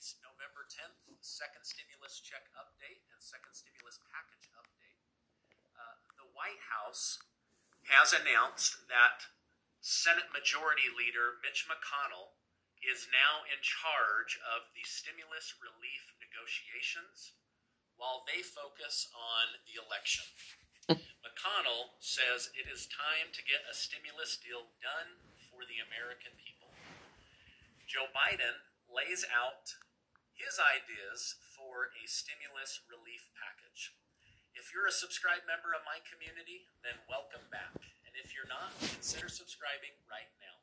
Community's November 10th second stimulus check update and second stimulus package update. Uh, the White House has announced that Senate Majority Leader Mitch McConnell is now in charge of the stimulus relief negotiations while they focus on the election. McConnell says it is time to get a stimulus deal done for the American people. Joe Biden lays out his ideas for a stimulus relief package. If you're a subscribed member of my community, then welcome back. And if you're not, consider subscribing right now.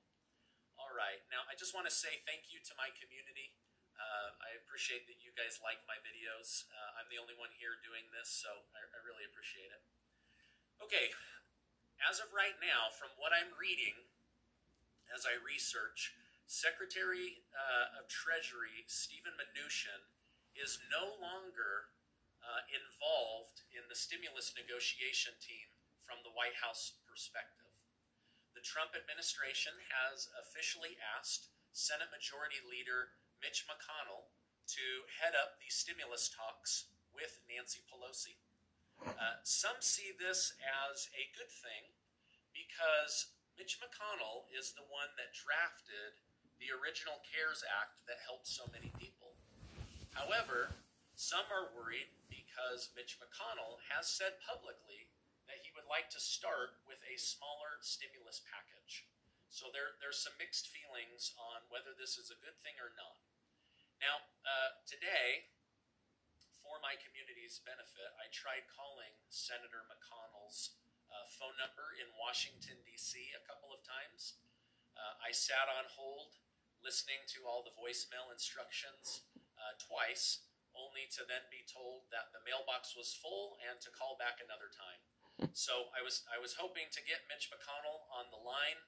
All right, now I just want to say thank you to my community. Uh, I appreciate that you guys like my videos. Uh, I'm the only one here doing this, so I, I really appreciate it. Okay, as of right now, from what I'm reading as I research, Secretary uh, of Treasury Stephen Mnuchin is no longer uh, involved in the stimulus negotiation team from the White House perspective. The Trump administration has officially asked Senate Majority Leader Mitch McConnell to head up the stimulus talks with Nancy Pelosi. Uh, some see this as a good thing because Mitch McConnell is the one that drafted the original CARES Act that helped so many people. However, some are worried because Mitch McConnell has said publicly that he would like to start with a smaller stimulus package. So there, there's some mixed feelings on whether this is a good thing or not. Now, uh, today, for my community's benefit, I tried calling Senator McConnell's uh, phone number in Washington, D.C. a couple of times. Uh, I sat on hold listening to all the voicemail instructions uh, twice, only to then be told that the mailbox was full and to call back another time. So I was I was hoping to get Mitch McConnell on the line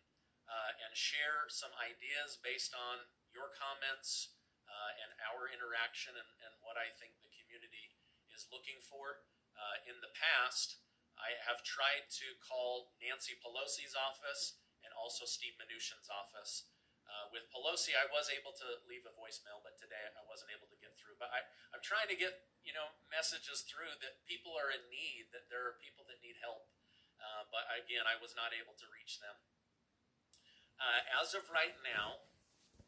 uh, and share some ideas based on your comments uh, and our interaction and, and, what I think the community is looking for. Uh, in the past, I have tried to call Nancy Pelosi's office and also Steve Mnuchin's office uh, with Pelosi, I was able to leave a voicemail, but today I wasn't able to get through. But I, I'm trying to get you know messages through that people are in need, that there are people that need help. Uh, but again, I was not able to reach them. Uh, as of right now,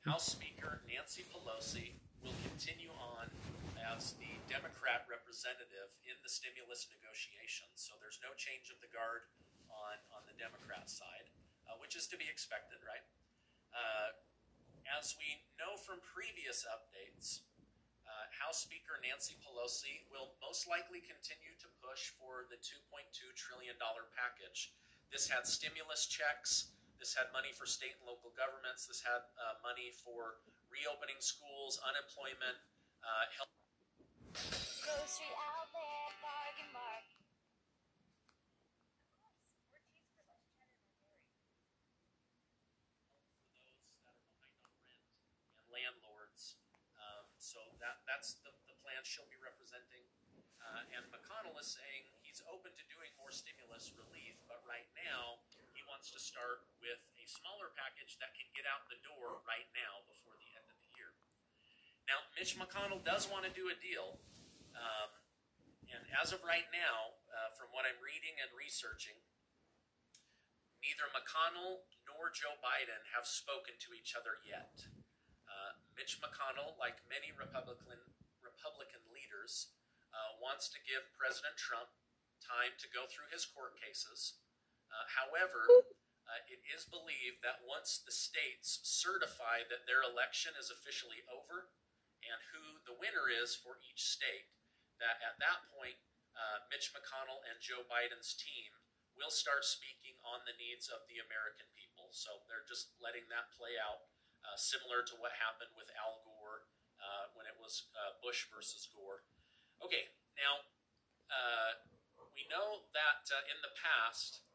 House Speaker Nancy Pelosi will continue on as the Democrat representative in the stimulus negotiations. So there's no change of the guard on, on the Democrat side, uh, which is to be expected, right? Uh, as we know from previous updates, uh, House Speaker Nancy Pelosi will most likely continue to push for the $2.2 trillion package. This had stimulus checks, this had money for state and local governments, this had uh, money for reopening schools, unemployment, uh, health. Bargain market. that's the, the plan she'll be representing. Uh, and McConnell is saying he's open to doing more stimulus relief, but right now he wants to start with a smaller package that can get out the door right now before the end of the year. Now, Mitch McConnell does want to do a deal. Um, and as of right now, uh, from what I'm reading and researching, neither McConnell nor Joe Biden have spoken to each other yet. Mitch McConnell, like many Republican Republican leaders, uh, wants to give President Trump time to go through his court cases. Uh, however, uh, it is believed that once the states certify that their election is officially over and who the winner is for each state, that at that point, uh, Mitch McConnell and Joe Biden's team will start speaking on the needs of the American people. So they're just letting that play out uh, similar to what happened with Al Gore uh, when it was uh, Bush versus Gore. Okay, now uh, we know that uh, in the past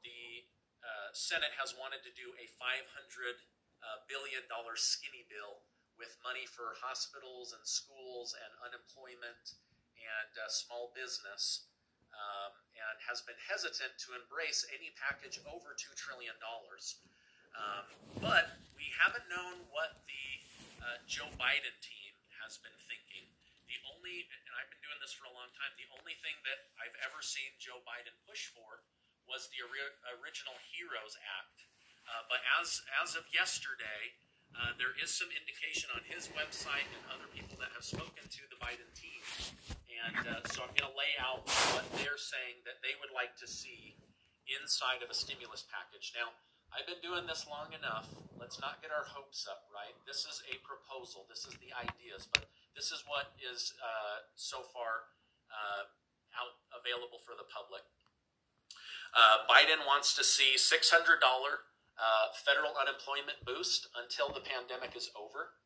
the Senate has wanted to do a 500 billion dollar skinny bill with money for hospitals and schools and unemployment and small business. Um, and has been hesitant to embrace any package over $2 trillion. Um, but we haven't known what the uh, Joe Biden team has been thinking. The only, and I've been doing this for a long time, the only thing that I've ever seen Joe Biden push for was the ori- original HEROES Act. Uh, but as as of yesterday, uh, there is some indication on his website and other people that have spoken to the Biden team. And uh, so I'm going to lay out what they're saying that they would like to see inside of a stimulus package. Now, I've been doing this long enough. Let's not get our hopes up, right? This is a proposal. This is the ideas, but this is what is uh, so far uh, out available for the public. Uh, Biden wants to see $600 uh, federal unemployment boost until the pandemic is over.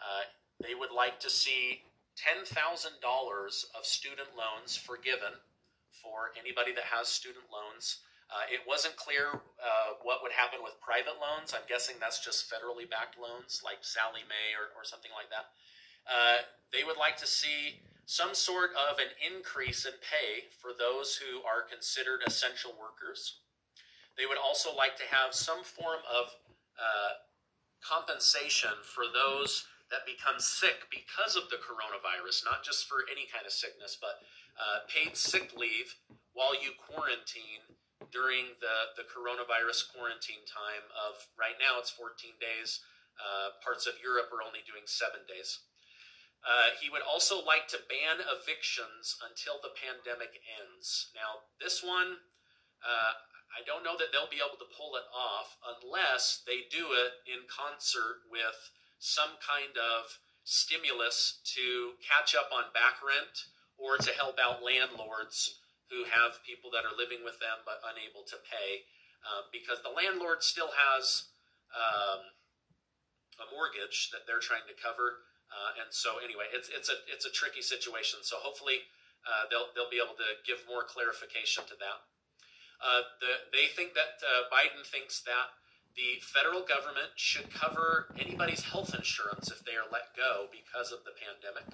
Uh, they would like to see $10,000 of student loans forgiven for anybody that has student loans. Uh, it wasn't clear uh, what would happen with private loans. I'm guessing that's just federally backed loans like Sallie Mae or, or something like that. Uh, they would like to see some sort of an increase in pay for those who are considered essential workers. They would also like to have some form of uh, compensation for those that become sick because of the coronavirus, not just for any kind of sickness, but uh, paid sick leave while you quarantine during the, the coronavirus quarantine time of right now it's 14 days. Uh, parts of Europe are only doing seven days. Uh, he would also like to ban evictions until the pandemic ends. Now, this one, uh, I don't know that they'll be able to pull it off unless they do it in concert with some kind of stimulus to catch up on back rent or to help out landlords who have people that are living with them but unable to pay uh, because the landlord still has um, a mortgage that they're trying to cover. Uh, and so anyway, it's it's a it's a tricky situation. So hopefully uh, they'll they'll be able to give more clarification to that. Uh, the, they think that uh, Biden thinks that the federal government should cover anybody's health insurance if they are let go because of the pandemic.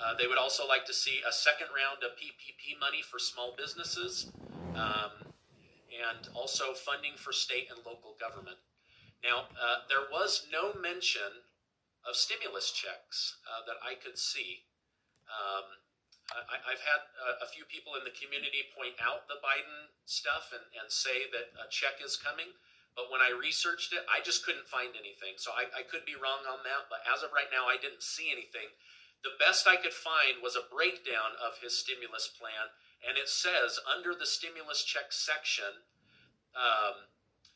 Uh, they would also like to see a second round of PPP money for small businesses um, and also funding for state and local government. Now, uh, there was no mention of stimulus checks uh, that I could see. Um, I, have had a, a, few people in the community point out the Biden stuff and, and say that a check is coming. But when I researched it, I just couldn't find anything. So I, I could be wrong on that. But as of right now, I didn't see anything. The best I could find was a breakdown of his stimulus plan. And it says under the stimulus check section, um,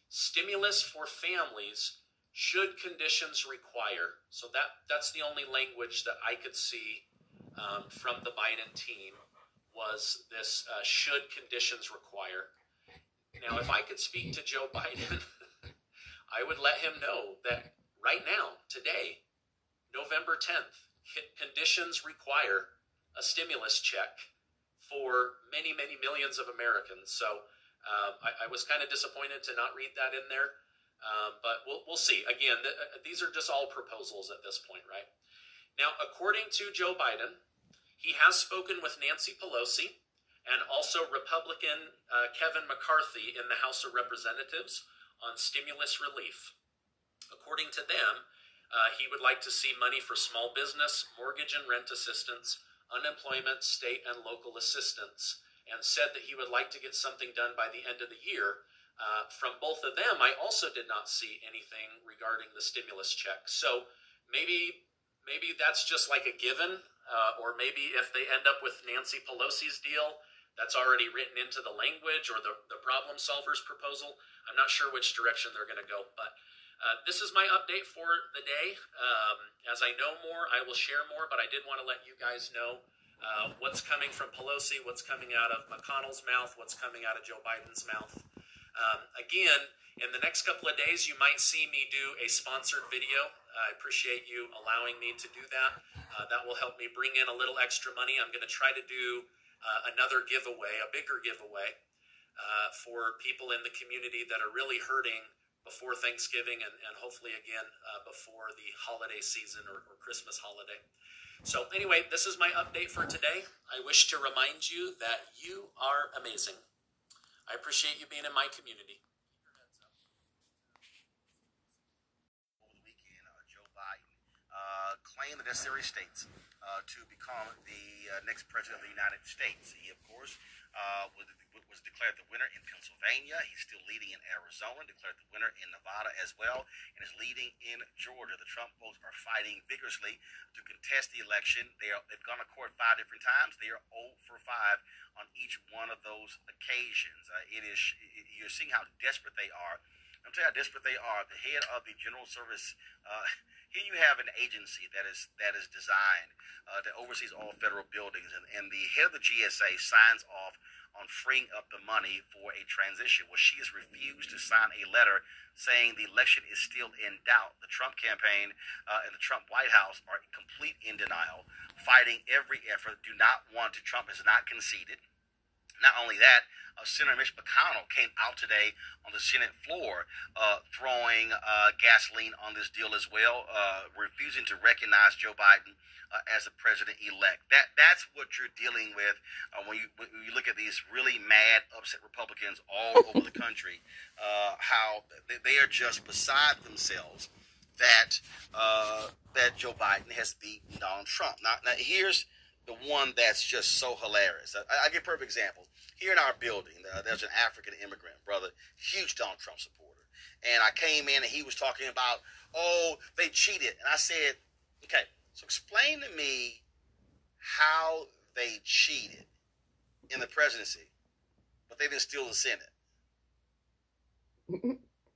stimulus for families should conditions require. So that, that's the only language that I could see um, from the Biden team was this uh, should conditions require. Now, if I could speak to Joe Biden, I would let him know that right now, today, November 10th, conditions require a stimulus check for many, many millions of Americans. So um, I, I, was kind of disappointed to not read that in there, um, but we'll, we'll see. Again, th- uh, these are just all proposals at this point, right? Now, according to Joe Biden, he has spoken with Nancy Pelosi and also Republican uh, Kevin McCarthy in the House of Representatives on stimulus relief. According to them, uh, he would like to see money for small business, mortgage and rent assistance, unemployment, state and local assistance, and said that he would like to get something done by the end of the year. Uh, from both of them, I also did not see anything regarding the stimulus check. So maybe maybe that's just like a given, uh, or maybe if they end up with Nancy Pelosi's deal, that's already written into the language or the, the problem solver's proposal. I'm not sure which direction they're going to go, but uh, this is my update for the day. Um, as I know more, I will share more, but I did want to let you guys know uh, what's coming from Pelosi, what's coming out of McConnell's mouth, what's coming out of Joe Biden's mouth. Um, again, in the next couple of days, you might see me do a sponsored video I appreciate you allowing me to do that. Uh, that will help me bring in a little extra money. I'm going to try to do uh, another giveaway, a bigger giveaway, uh, for people in the community that are really hurting before Thanksgiving and, and hopefully again uh, before the holiday season or, or Christmas holiday. So, anyway, this is my update for today. I wish to remind you that you are amazing. I appreciate you being in my community. claim the weekend, Joe Biden claimed the necessary states uh, to become the uh, next president of the United States. He, of course, uh, was, was declared the winner in Pennsylvania. He's still leading in Arizona, declared the winner in Nevada as well, and is leading in Georgia. The Trump folks are fighting vigorously to contest the election. They are, they've gone to court five different times. They are 0 for 5 on each one of those occasions. Uh, it is you're seeing how desperate they are. I'm telling you how desperate they are. The head of the General Service. Uh, here you have an agency that is that is designed uh, that oversees all federal buildings, and, and the head of the GSA signs off on freeing up the money for a transition. Well, she has refused to sign a letter saying the election is still in doubt. The Trump campaign uh, and the Trump White House are complete in denial, fighting every effort. Do not want to. Trump has not conceded. Not only that, uh, Senator Mitch McConnell came out today on the Senate floor uh, throwing uh, gasoline on this deal as well, uh, refusing to recognize Joe Biden uh, as the president elect. That that's what you're dealing with uh, when you when you look at these really mad, upset Republicans all over the country. how they are just beside themselves that that Joe Biden has beaten Donald Trump. Now, now here's the one that's just so hilarious. I, I give perfect examples. Here in our building, uh, there's an African immigrant brother, huge Donald Trump supporter. And I came in and he was talking about, oh, they cheated. And I said, okay, so explain to me how they cheated in the presidency, but they didn't steal the Senate.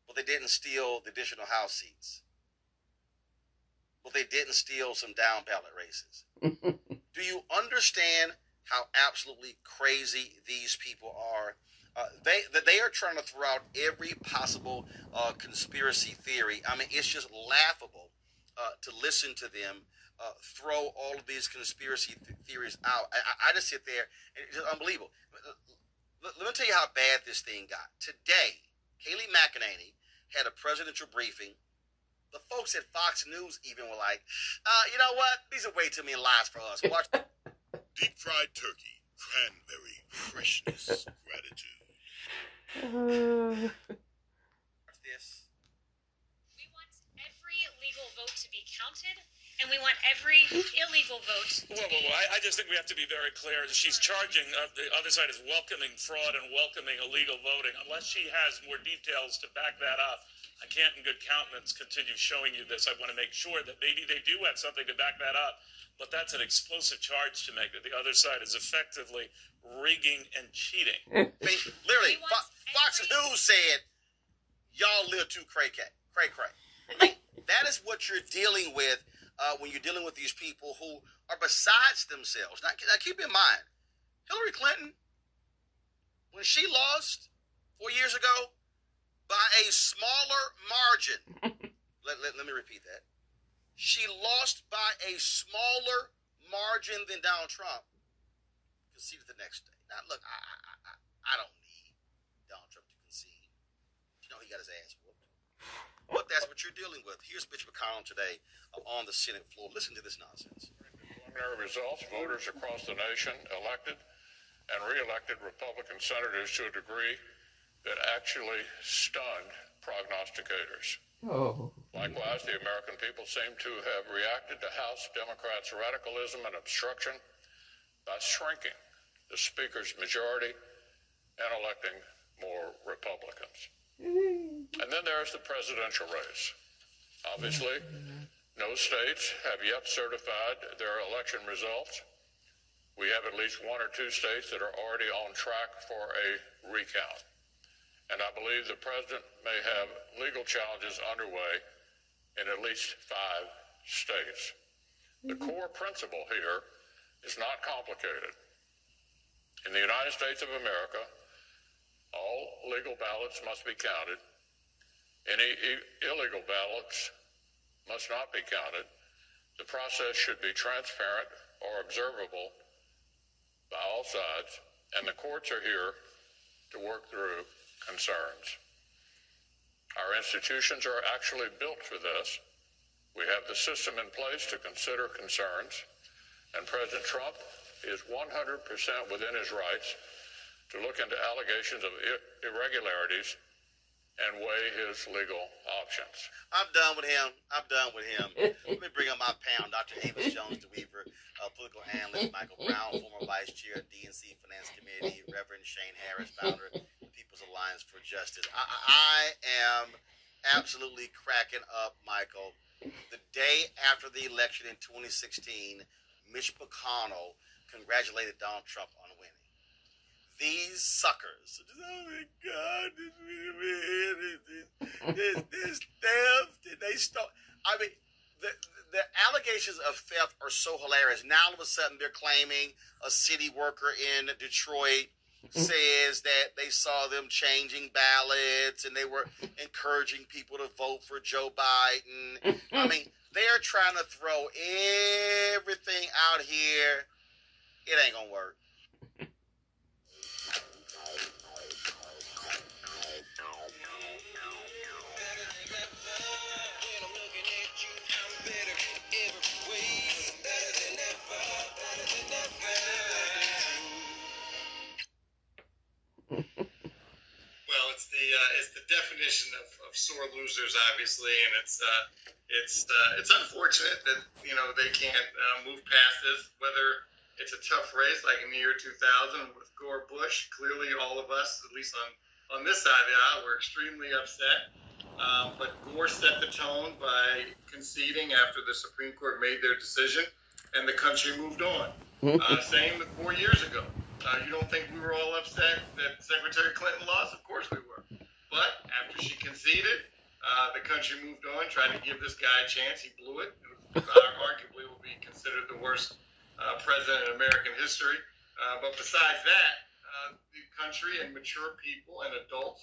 but they didn't steal the additional House seats. But they didn't steal some down ballot races. Do you understand how absolutely crazy these people are? Uh, they they are trying to throw out every possible uh, conspiracy theory. I mean, it's just laughable uh, to listen to them uh, throw all of these conspiracy th- theories out. I, I, just sit there and it's just unbelievable. Let, let me tell you how bad this thing got. Today, Kayleigh McEnany had a presidential briefing the folks at Fox News even were like, uh, you know what? These are way too many lies for us. Watch deep fried turkey, cranberry freshness, gratitude. Uh... This. We want every legal vote to be counted and we want every illegal vote. Well, well, well I, I, just think we have to be very clear. She's charging, uh, the other side is welcoming fraud and welcoming illegal voting. Unless she has more details to back that up, I can't in good countenance continue showing you this. I want to make sure that maybe they do have something to back that up. But that's an explosive charge to make that the other side is effectively rigging and cheating. I mean, literally, Fo- Fox News said, y'all live too cray cray. Cray cray. that is what you're dealing with uh, when you're dealing with these people who are besides themselves. Now, now, keep in mind, Hillary Clinton, when she lost four years ago, by a smaller margin. let, let, let me repeat that. She lost by a smaller margin than Donald Trump. Conceded the next day. Now, look, I, I, I, I don't need Donald Trump to concede. You know, he got his ass whooped. But that's what you're dealing with. Here's Mitch McConnell today on the Senate floor. Listen to this nonsense. Preliminary results voters across the nation elected and re-elected Republican senators to a degree that actually stunned prognosticators. Oh. Likewise, the American people seem to have reacted to House Democrats' radicalism and obstruction by shrinking the Speaker's majority and electing more Republicans. And then there's the presidential race. Obviously, no states have yet certified their election results. We have at least one or two states that are already on track for a recount and I believe the president may have legal challenges underway in at least five states. The mm-hmm. core principle here is not complicated. In the United States of America, all legal ballots must be counted. Any illegal ballots must not be counted. The process should be transparent or observable by all sides, and the courts are here to work through concerns. Our institutions are actually built for this. We have the system in place to consider concerns, and President Trump is 100% within his rights to look into allegations of irregularities and weigh his legal options. I'm done with him. I'm done with him. Let me bring up my pound, Dr. Avis Jones DeWeever, uh, political analyst, Michael Brown, former vice chair, of DNC Finance Committee, Reverend Shane Harris, founder, Alliance for Justice. I, I am absolutely cracking up, Michael. The day after the election in 2016, Mitch McConnell congratulated Donald Trump on winning these suckers. Oh my God, this, this, this theft, and they stole. I mean, the the allegations of theft are so hilarious. Now all of a sudden they're claiming a city worker in Detroit Mm. says that they saw them changing ballots and they were encouraging people to vote for Joe Biden. I mean, they are trying to throw everything out here. It ain't gonna work. definition of, of sore losers, obviously, and it's uh, it's uh, it's unfortunate that you know they can't uh, move past this. Whether it's a tough race like in the year 2000 with Gore Bush, clearly all of us, at least on on this side of the aisle, were extremely upset. Um, but Gore set the tone by conceding after the Supreme Court made their decision, and the country moved on. Uh, same with four years ago. Uh, you don't think we were all upset that Secretary Clinton lost? Of course we were. But after she conceded, uh, the country moved on, tried to give this guy a chance. He blew it. it was, arguably will be considered the worst uh, president in American history. Uh, but besides that, uh, the country and mature people and adults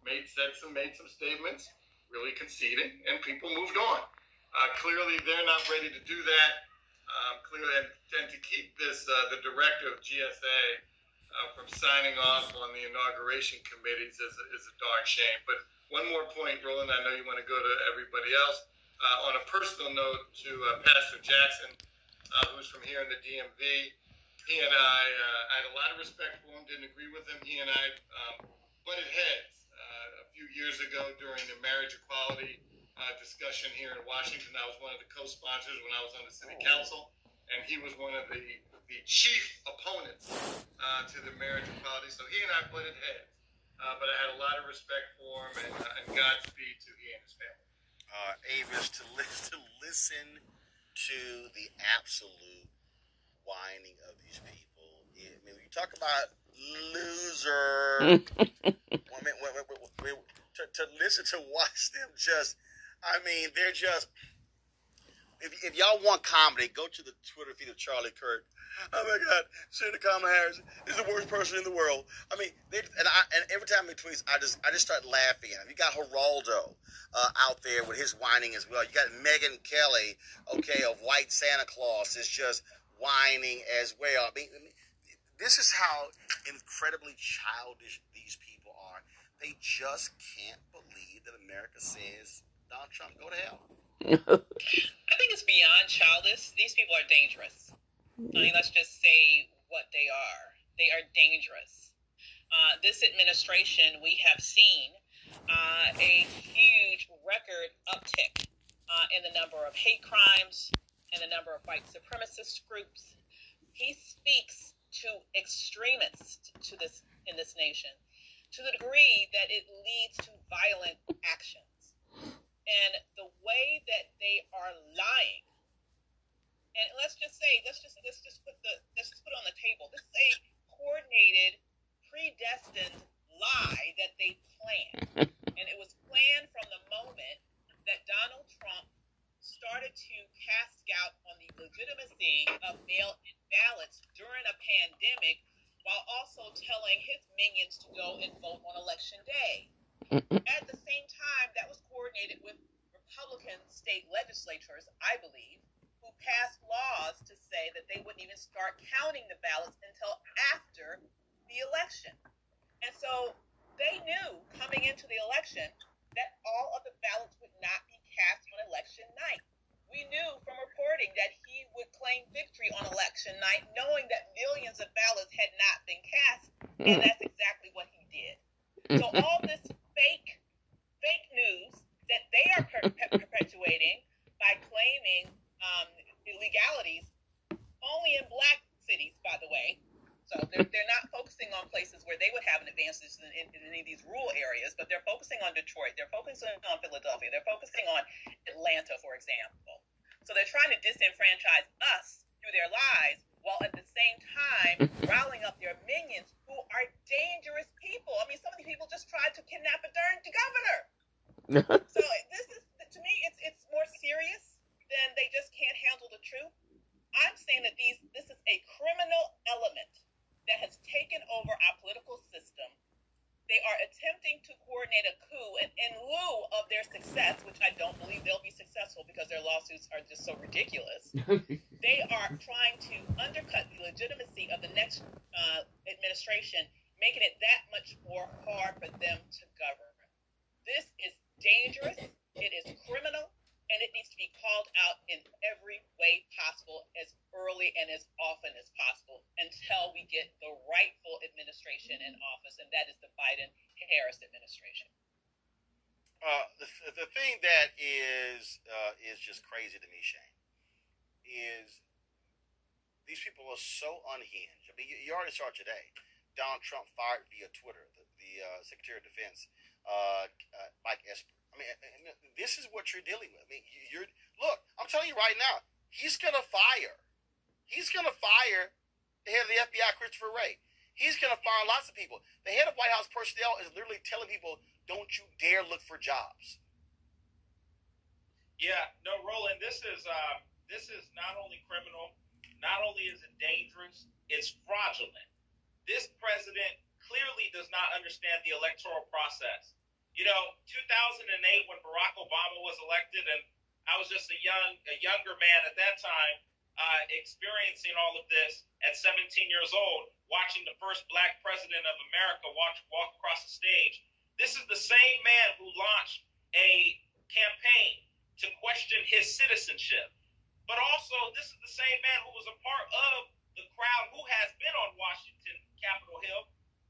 made said some made some statements, really conceding, and people moved on. Uh, clearly, they're not ready to do that. Um, clearly, and, and to keep this, uh, the director of GSA uh, from signing off on the inauguration committees is a, is a darn shame. But one more point, Roland, I know you want to go to everybody else. Uh, on a personal note, to uh, Pastor Jackson, uh, who's from here in the DMV, he and I, uh, I had a lot of respect for him, didn't agree with him. He and I um, butted heads uh, a few years ago during the marriage equality discussion here in Washington. I was one of the co-sponsors when I was on the city council, and he was one of the the chief opponents uh, to the marriage equality. So he and I butted heads, uh, but I had a lot of respect for him, and, uh, and Godspeed to he and his family. Uh, Avis, to, li- to listen to the absolute whining of these people. I mean, you talk about loser. I mean, wait, wait, wait, to, to listen to watch them just, I mean, they're just if, if y'all want comedy, go to the Twitter feed of Charlie Kirk. Oh my God, Senator Kamala Harris is the worst person in the world. I mean, they, and I, and every time he tweets, I just I just start laughing. You got Geraldo uh, out there with his whining as well. You got Megyn Kelly, okay, of White Santa Claus is just whining as well. I mean, this is how incredibly childish these people are. They just can't believe that America says Donald Trump go to hell. I think it's beyond childish. These people are dangerous. I mean, let's just say what they are. They are dangerous. Uh, this administration, we have seen uh, a huge record uptick uh, in the number of hate crimes and the number of white supremacist groups. He speaks to extremists to this in this nation to the degree that it leads to violent action and the way that they are lying. And let's just say, let's just let's just put the let's just put it on the table. This is a coordinated, predestined lie that they planned, and it was planned from the moment that Donald Trump started to cast doubt on the legitimacy of mail-in ballots during a pandemic, while also telling his minions to go and vote on election day. At the same time, that was coordinated with Republican state legislators, I believe, who passed laws to say that they wouldn't even start counting the ballots until after the election. And so they knew coming into the election that all of the ballots would not be cast on election night. We knew from reporting that he would claim victory on election night, knowing that millions of ballots had not been cast, and mm. that's exactly what he did. So all this fake fake news that they are per- perpetuating by claiming um, illegalities only in black cities, by the way. So they're, they're not focusing on places where they would have an advantage in, in, in, any of these rural areas, but they're focusing on Detroit. They're focusing on Philadelphia. They're focusing on Atlanta, for example. So they're trying to disenfranchise us through their lies while at the same time riling up their minions who are dangerous people. I mean, some of these people just tried to kidnap a darn governor. so this is, to me, it's it's more serious than they just can't handle the truth. I'm saying that these this is a criminal element that has taken over our political system. They are attempting to coordinate a coup, and in lieu of their success, which I don't believe they'll be successful because their lawsuits are just so ridiculous, they are trying to undercut the legitimacy of the next uh, administration, making it that much more hard for them to govern. This is dangerous. It is criminal and it needs to be called out in every way possible as early and as often as possible until we get the rightful administration in office, and that is the Biden Harris administration. Uh, the, the thing that is uh, is just crazy to me, Shane, is these people are so unhinged. I mean, you, you already saw today. Donald Trump fired via Twitter the, the uh, Secretary of Defense, uh, uh, Mike Esper I mean, this is what you're dealing with. I mean, you're look. I'm telling you right now, he's gonna fire. He's gonna fire the head of the FBI, Christopher Wray. He's gonna fire lots of people. The head of White House personnel is literally telling people, "Don't you dare look for jobs." Yeah, no, Roland. This is uh, this is not only criminal, not only is it dangerous, it's fraudulent. This president clearly does not understand the electoral process. You know, 2008 when Barack Obama was elected, and I was just a young, a younger man at that time, uh, experiencing all of this at 17 years old, watching the first black president of America walk, walk across the stage. This is the same man who launched a campaign to question his citizenship. But also, this is the same man who was a part of the crowd who has been on Washington, Capitol Hill,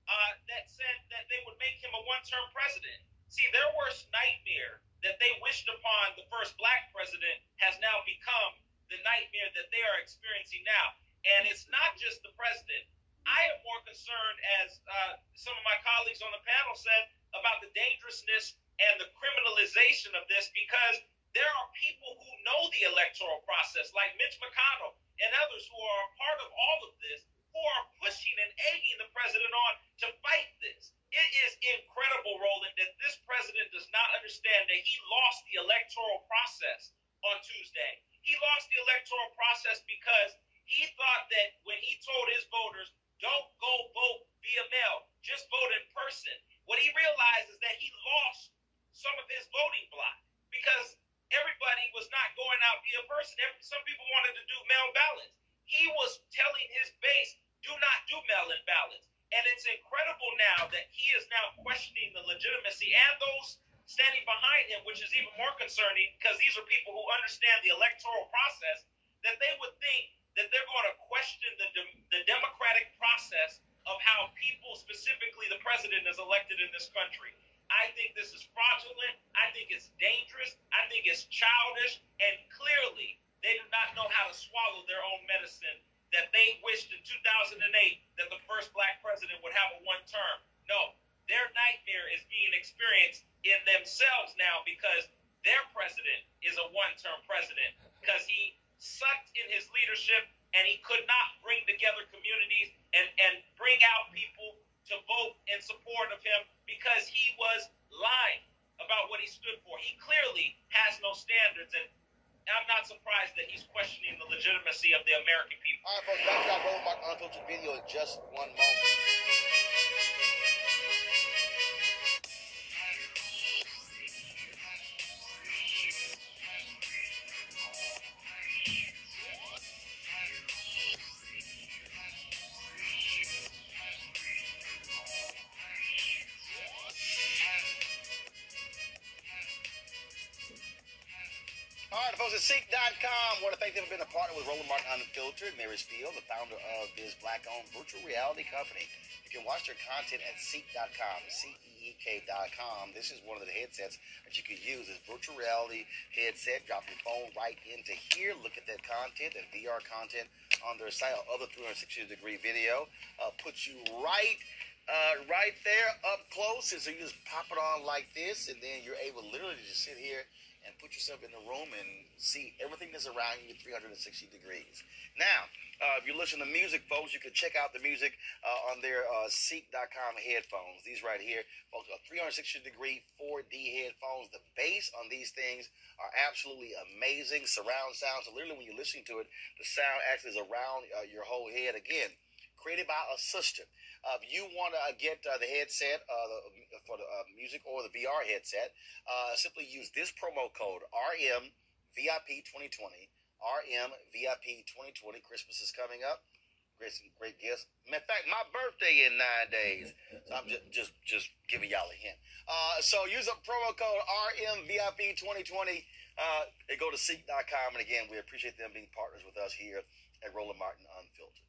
uh, that said that they would make him a one term president. See, their worst nightmare that they wished upon the first black president has now become the nightmare that they are experiencing now. And it's not just the president. I am more concerned, as uh, some of my colleagues on the panel said, about the dangerousness and the criminalization of this because there are people who know the electoral process, like Mitch McConnell and others who are a part of all of this, who are pushing and egging the president on to fight this. It is incredible, Roland, that this president does not understand that he lost the electoral process on Tuesday. He lost the electoral process because he thought that when he told his voters, don't go vote via mail, just vote in person. What he realized is that he lost some of his voting block because everybody was not going out via person. Some people wanted to do mail ballots. He was telling his base, do not do mail in ballots. And it's incredible now that he is now questioning the legitimacy and those standing behind him, which is even more concerning because these are people who understand the electoral process, that they would think that they're going to question the, the democratic process of how people, specifically the president, is elected in this country. I think this is fraudulent. I think it's dangerous. I think it's childish. And clearly, they do not know how to swallow their own medicine that they wished in 2008 that the first black president would have a one term. No, their nightmare is being experienced in themselves now because their president is a one term president because he sucked in his leadership and he could not bring together communities and, and bring out people to vote in support of him because he was lying about what he stood for. He clearly has no standards and I'm not surprised that he's questioning the legitimacy of the American people. All right, folks, to our Roland Martin Unfiltered video in just one moment. For being a partner with Roland Martin Unfiltered. Mary Spio, the founder of this black-owned virtual reality company. You can watch their content at CEEK.com. C-E SeekEK.com. This is one of the headsets that you can use. It's virtual reality headset. Drop your phone right into here. Look at that content, that VR content on their site. Other 360 degree video uh, puts you right. Uh, right there up close, and so you just pop it on like this, and then you're able literally to just sit here and put yourself in the room and see everything that's around you 360 degrees. Now, uh, if you listen to music, folks, you can check out the music uh, on their uh, CEEK.com headphones. These right here, folks, are 360 degree 4D headphones. The bass on these things are absolutely amazing. Surround sound. So literally, when you're listening to it, the sound actually is around uh, your whole head. Again, created by a system. Uh, if you want to uh, get uh, the headset uh, the, for the uh, music or the VR headset, uh, simply use this promo code RMVIP2020. RMVIP2020. Christmas is coming up. Great, great gifts. In fact, my birthday in nine days. So I'm just just just giving y'all a hint. so use a promo code RMVIP2020 and go to CEEK.com. And again, we appreciate them being partners with us here at Roland Martin Unfiltered.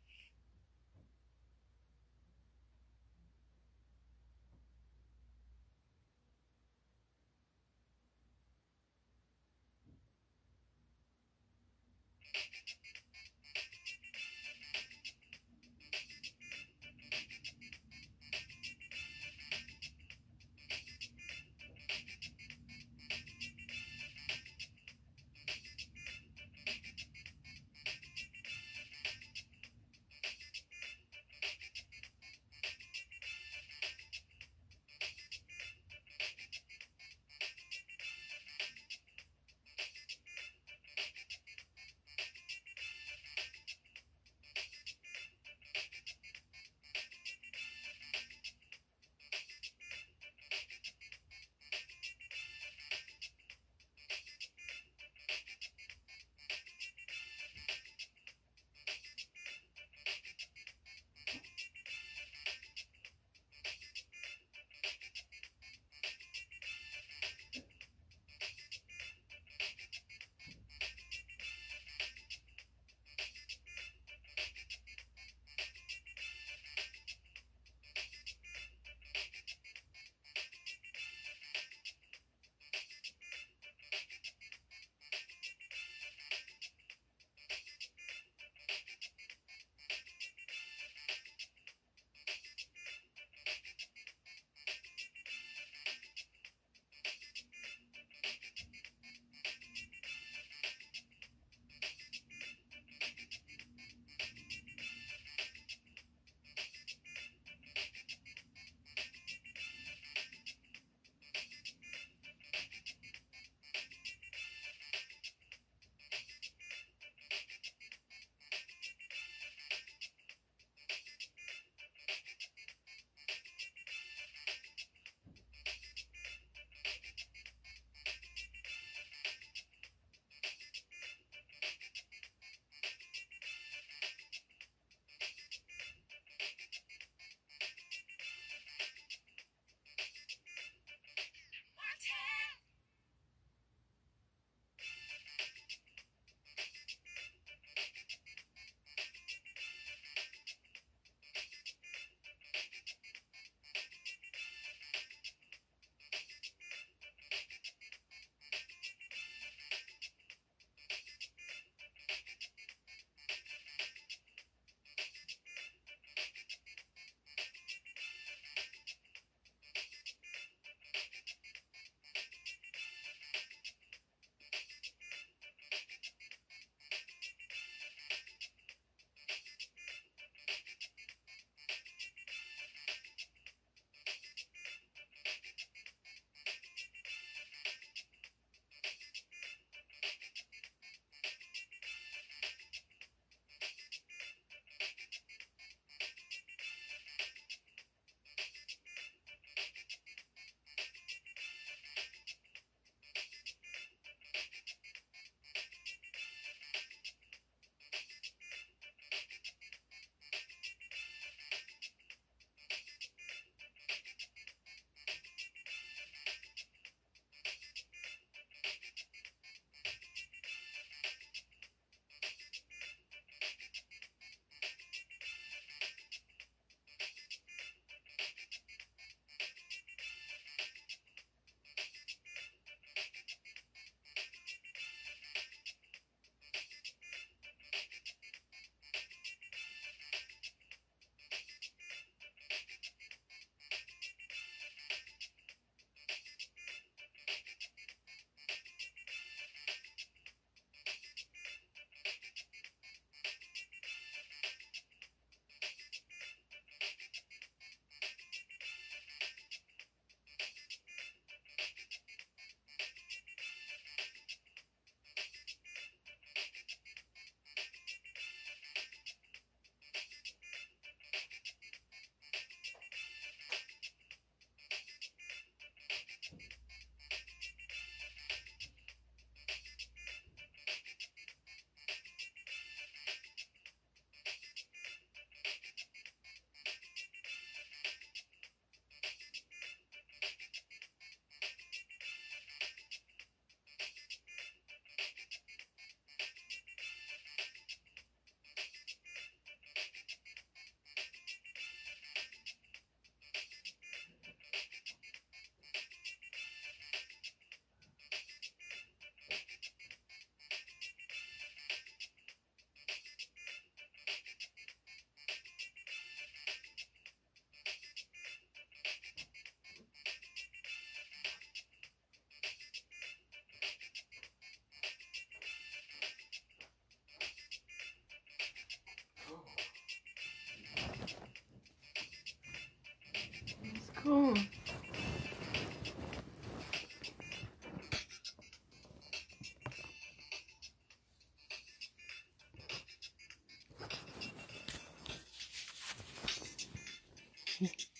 Mm.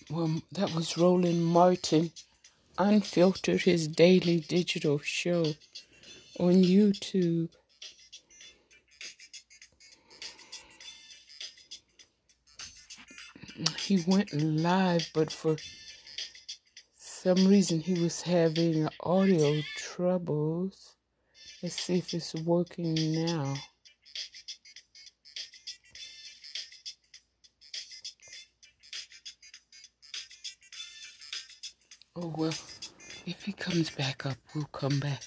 Well, that was Roland Martin. Unfiltered his daily digital show on YouTube. He went live, but for some reason he was having audio troubles. Let's see if it's working now. Oh well, if he comes back up, we'll come back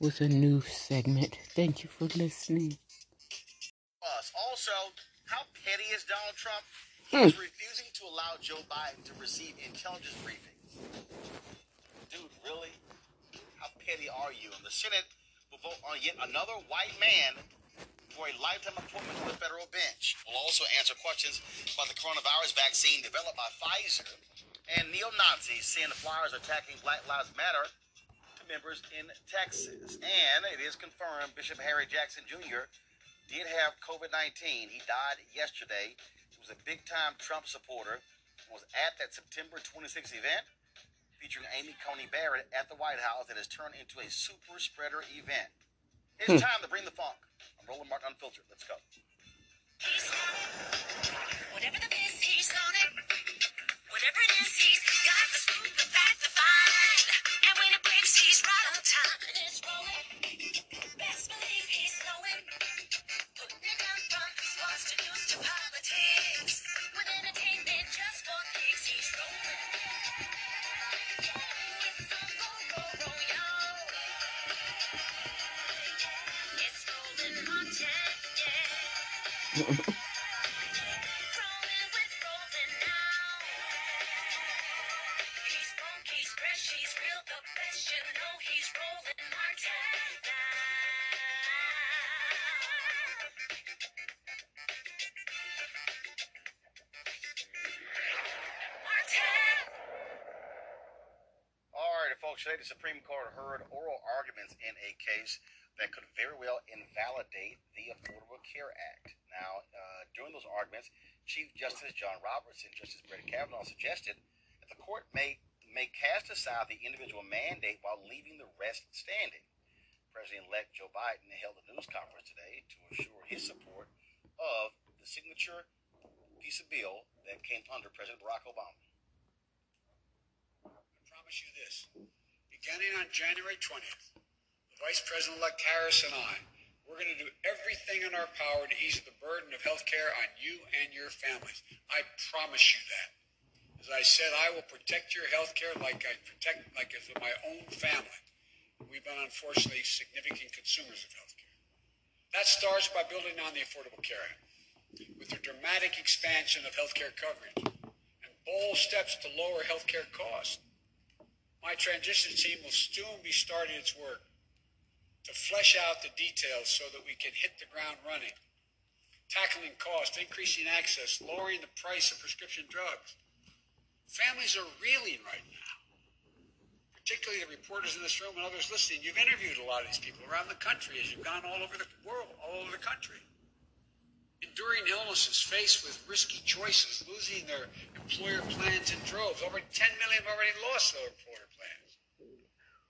with a new segment. Thank you for listening. Also, how petty is Donald Trump? He's hmm. refusing to allow Joe Biden to receive intelligence briefings. Dude, really? How petty are you? And the Senate will vote on yet another white man for a lifetime appointment to the federal bench. We'll also answer questions about the coronavirus vaccine developed by Pfizer and neo Nazis send flyers attacking Black Lives Matter to members in Texas. And it is confirmed Bishop Harry Jackson Jr. did have COVID 19. He died yesterday. He was a big time Trump supporter. Was at that September 26th event featuring Amy Coney Barrett at the White House that has turned into a super spreader event. It's hmm. time to bring the funk. I'm Roland Martin Unfiltered. Let's go. Whatever the biz, he's on it. Whatever it is, he's got the scoop, today, the Supreme Court heard oral arguments in a case that could very well invalidate the Affordable Care Act. Now, uh, during those arguments, Chief Justice John Roberts and Justice Brett Kavanaugh suggested that the court may may cast aside the individual mandate while leaving the rest standing. President-elect Joe Biden held a news conference today to assure his support of the signature piece of bill that came under President Barack Obama. I promise you this beginning on January 20th, Vice President elect Harris and I, we're going to do everything in our power to ease the burden of health care on you and your families. I promise you that. As I said, I will protect your health care like I protect, like as my own family. We've been unfortunately significant consumers of health care. That starts by building on the Affordable Care Act with the dramatic expansion of health care coverage and bold steps to lower health care costs. My transition team will soon be starting its work to flesh out the details so that we can hit the ground running, tackling cost, increasing access, lowering the price of prescription drugs. Families are reeling right now, particularly the reporters in this room and others listening. You've interviewed a lot of these people around the country as you've gone all over the world, all over the country enduring illnesses faced with risky choices, losing their employer plans in droves. Over 10 million have already lost their employer.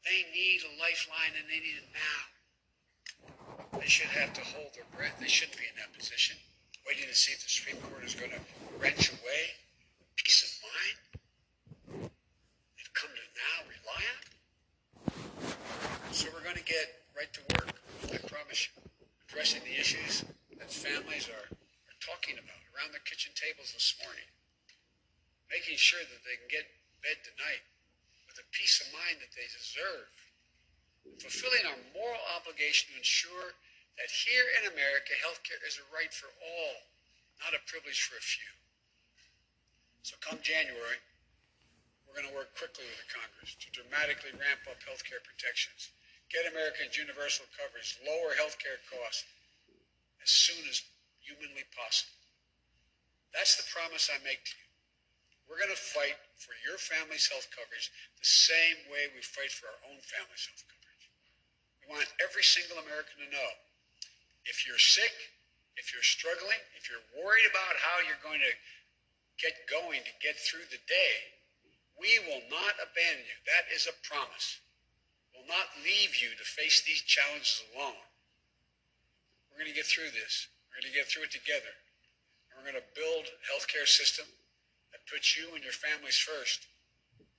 They need a lifeline and they need it now. They should have to hold their breath. They shouldn't be in that position, waiting to see if the Supreme Court is going to wrench away peace of mind they've come to now rely on. So we're going to get right to work, I promise you, addressing the issues that families are, are talking about around their kitchen tables this morning. Making sure that they can get bed tonight with a peace of mind that they deserve. Fulfilling our moral obligation to ensure that here in America, healthcare is a right for all, not a privilege for a few. So come January, we're going to work quickly with the Congress to dramatically ramp up healthcare protections, get Americans universal coverage, lower healthcare costs, as soon as humanly possible. That's the promise I make to you. We're going to fight for your family's health coverage the same way we fight for our own family's health coverage. We want every single American to know if you're sick, if you're struggling, if you're worried about how you're going to get going to get through the day. We will not abandon you. That is a promise. We'll not leave you to face these challenges alone. We're going to get through this. We're going to get through it together. And we're going to build a healthcare system that puts you and your families first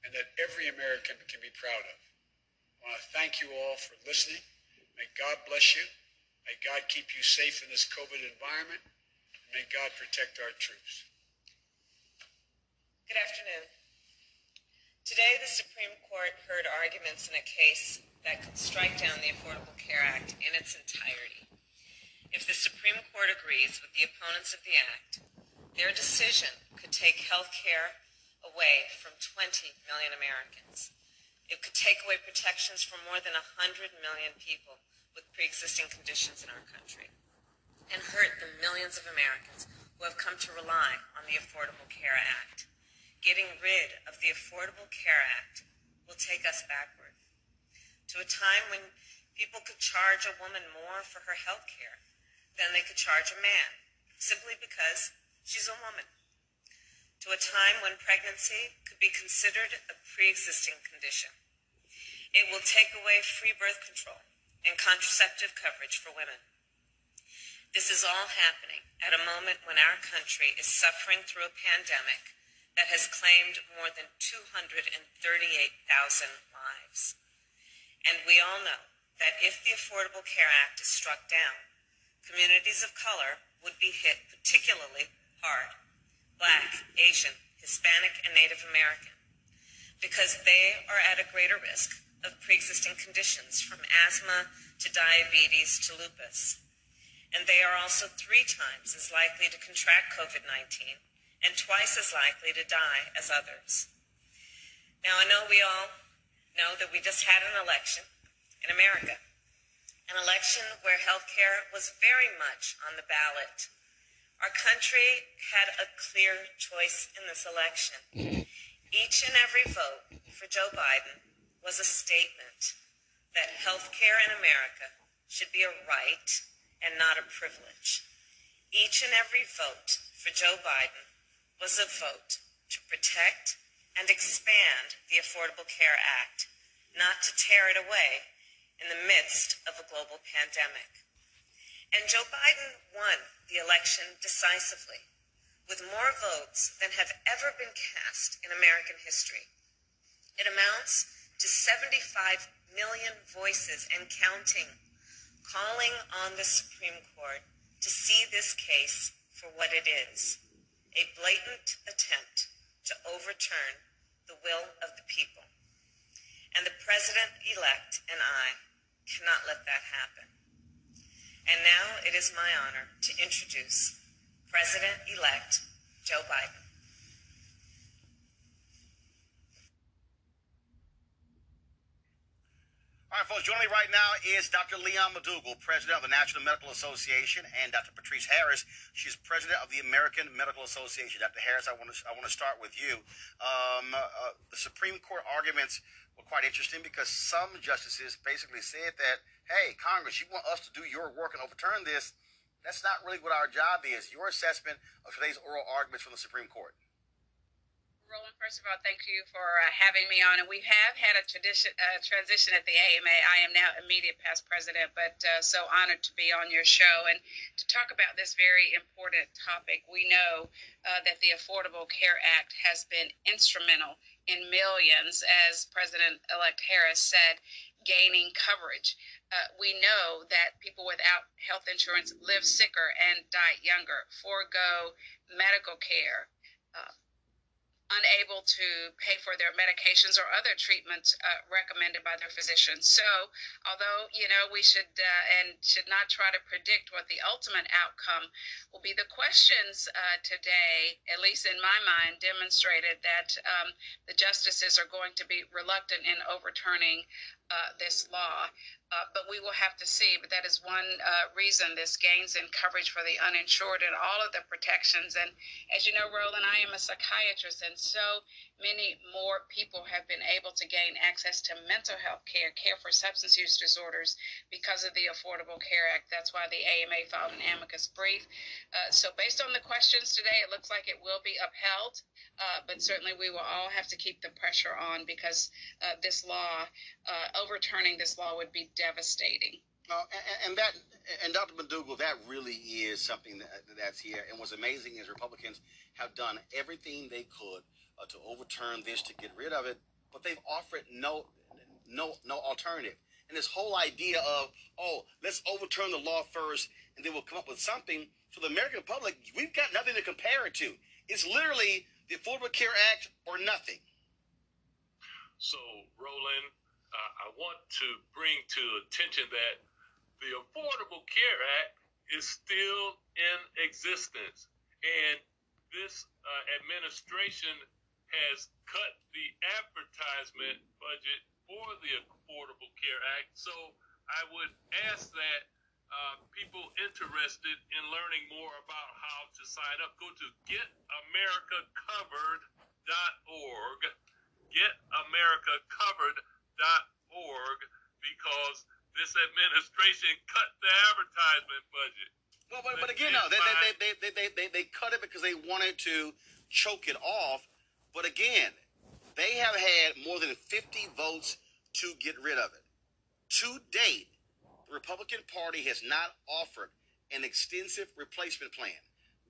and that every American can be proud of. I want to thank you all for listening. May God bless you. May God keep you safe in this COVID environment. May God protect our troops. Good afternoon. Today, the Supreme Court heard arguments in a case that could strike down the Affordable Care Act in its entirety. If the Supreme Court agrees with the opponents of the Act, their decision could take health care away from 20 million Americans. It could take away protections from more than 100 million people with pre existing conditions in our country and hurt the millions of Americans who have come to rely on the Affordable Care Act. Getting rid of the Affordable Care Act will take us backward to a time when people could charge a woman more for her health care than they could charge a man, simply because she's a woman. To a time when pregnancy could be considered a pre existing condition. It will take away free birth control and contraceptive coverage for women. This is all happening at a moment when our country is suffering through a pandemic that has claimed more than 238,000 lives. And we all know that if the Affordable Care Act is struck down, communities of color would be hit particularly hard Black, Asian, Hispanic, and Native American because they are at a greater risk of pre existing conditions from asthma to diabetes to lupus. And they are also three times as likely to contract COVID 19 and twice as likely to die as others. Now, I know we all know that we just had an election in America, an election where health care was very much on the ballot. Our country had a clear choice in this election. Each and every vote for Joe Biden was a statement that health care in America should be a right and not a privilege. Each and every vote for Joe Biden was a vote to protect and expand the Affordable Care Act, not to tear it away in the midst of a global pandemic. And Joe Biden won the election decisively, with more votes than have ever been cast in American history. It amounts to 75 million voices and counting, calling on the Supreme Court to see this case for what it is a blatant attempt to overturn the will of the people. And the president elect and I cannot let that happen. And now it is my honor to introduce President elect Joe Biden. All right, folks, joining me right now is Dr. Leon McDougle, president of the National Medical Association, and Dr. Patrice Harris. She's president of the American Medical Association. Dr. Harris, I want to I want to start with you. Um, uh, the Supreme Court arguments were quite interesting because some justices basically said that, "Hey, Congress, you want us to do your work and overturn this? That's not really what our job is." Your assessment of today's oral arguments from the Supreme Court. Roland, first of all, thank you for uh, having me on. And we have had a tradition, uh, transition at the AMA. I am now immediate past president, but uh, so honored to be on your show and to talk about this very important topic. We know uh, that the Affordable Care Act has been instrumental in millions, as President elect Harris said, gaining coverage. Uh, we know that people without health insurance live sicker and die younger, forego medical care, uh, unable to pay for their medications or other treatments uh, recommended by their physicians. So, although you know we should uh, and should not try to predict what the ultimate outcome will be, the questions uh, today, at least in my mind, demonstrated that um, the justices are going to be reluctant in overturning uh, this law. Uh, but we will have to see. But that is one uh, reason this gains in coverage for the uninsured and all of the protections. And as you know, Roland, I am a psychiatrist, and so many more people have been able to gain access to mental health care, care for substance use disorders because of the Affordable Care Act. That's why the AMA filed an amicus brief. Uh, so, based on the questions today, it looks like it will be upheld. Uh, but certainly, we will all have to keep the pressure on because uh, this law, uh, overturning this law, would be devastating. Uh, and, and, that, and Dr. McDougle, that really is something that, that's here. And what's amazing is Republicans have done everything they could uh, to overturn this, to get rid of it, but they've offered no, no, no alternative. And this whole idea of, oh, let's overturn the law first, and then we'll come up with something for the American public. We've got nothing to compare it to. It's literally the Affordable Care Act or nothing. So, Roland, uh, I want to bring to attention that the Affordable Care Act is still in existence. And this uh, administration has cut the advertisement budget for the Affordable Care Act. So I would ask that uh, people interested in learning more about how to sign up go to getamericacovered.org. Getamericacovered.org because this administration cut the advertisement budget. Well, but, but again, no, they, they, they, they, they, they, they cut it because they wanted to choke it off. But again, they have had more than 50 votes to get rid of it. To date, the Republican Party has not offered an extensive replacement plan.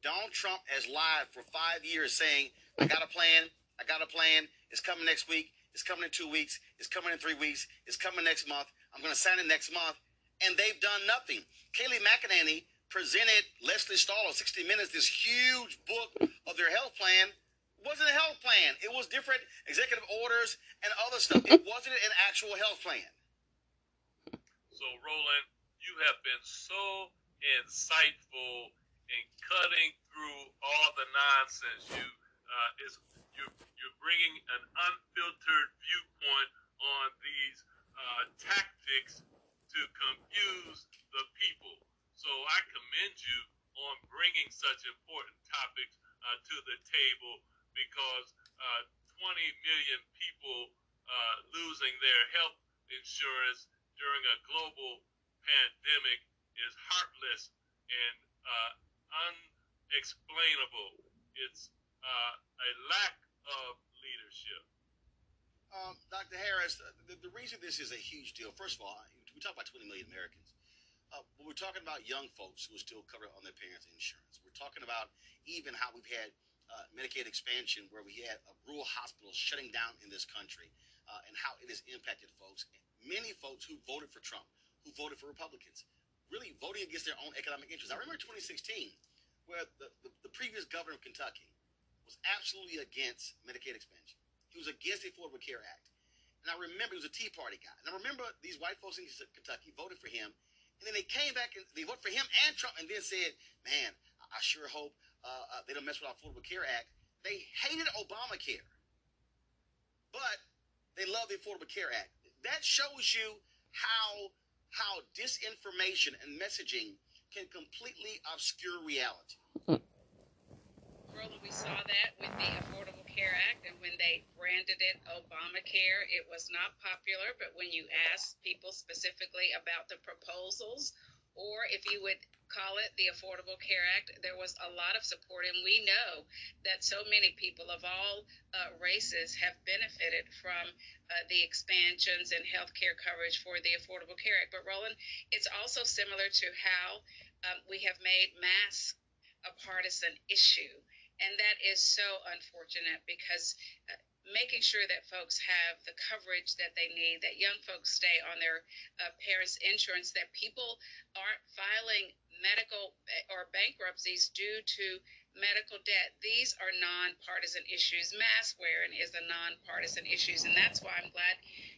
Donald Trump has lied for five years saying, I got a plan, I got a plan, it's coming next week, it's coming in two weeks, it's coming in three weeks, it's coming next month, I'm going to sign it next month. And they've done nothing. Kayleigh McEnany presented Lesley Stahl on 60 Minutes this huge book of their health plan. It wasn't a health plan. It was different executive orders and other stuff. It wasn't an actual health plan. So, Roland, you have been so insightful in cutting through all the nonsense. You, uh, is you, you're bringing an unfiltered viewpoint on these uh, tactics to confuse the people. So I commend you on bringing such important topics uh, to the table because uh, 20 million people uh, losing their health insurance during a global pandemic is heartless and uh, unexplainable. It's uh, a lack of leadership. Um, Dr. Harris, the, the, reason this is a huge deal, first of all, we talk about 20 million Americans. Uh, but we're talking about young folks who are still covered on their parents' insurance. We're talking about even how we've had uh, Medicaid expansion where we had a rural hospitals shutting down in this country uh, and how it has impacted folks many folks who voted for Trump, who voted for Republicans, really voting against their own economic interests. I remember 2016, where the, the, the previous governor of Kentucky was absolutely against Medicaid expansion. He was against the Affordable Care Act. And I remember he was a Tea Party guy. And I remember these white folks in Kentucky voted for him. And then they came back and they voted for him and Trump and then said, man, I sure hope uh, uh, they don't mess with Affordable Care Act. They hated Obamacare, but they love the Affordable Care Act that shows you how how disinformation and messaging can completely obscure reality. We saw that with the Affordable Care Act, and when they branded it Obamacare, it was not popular. But when you ask people specifically about the proposals, or if you would call it the Affordable Care Act, there was a lot of support. And we know that so many people of all uh, races have benefited from uh, the expansions and health care coverage for the Affordable Care Act. But, Roland, it's also similar to how um, we have made masks a partisan issue. And that is so unfortunate because uh, making sure that folks have the coverage that they need, that young folks stay on their uh, parents' insurance, that people aren't filing medical eh, or bankruptcies due to medical debt. These are nonpartisan issues. Mask wearing is a nonpartisan issue, and that's why I'm glad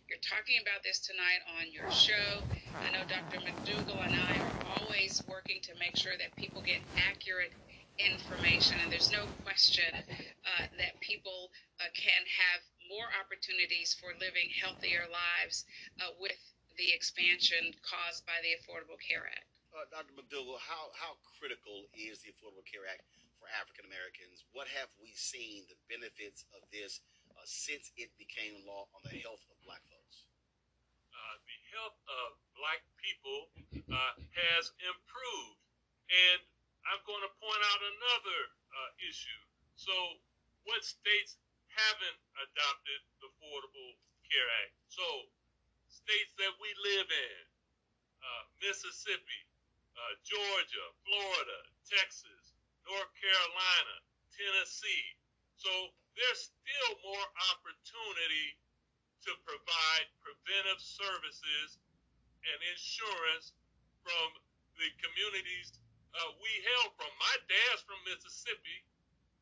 you're talking about this tonight on your show. I know Dr. McDougle and I are always working to make sure that people get accurate information, and there's no question uh, that people uh, can have more opportunities for living healthier lives uh, with the expansion caused by the Affordable Care Act. Uh, Dr. McDougle, how, how critical is the Affordable Care Act for African Americans? What have we seen the benefits of this uh, since it became law on the health of black folks? Uh, the health of black people uh, has improved. And I'm going to point out another uh, issue. So, what states haven't adopted the Affordable Care Act? So, states that we live in uh, Mississippi, uh, Georgia, Florida, Texas, North Carolina, Tennessee. So, there's still more opportunity to provide preventive services and insurance from the communities uh, we hail from. My dad's from Mississippi.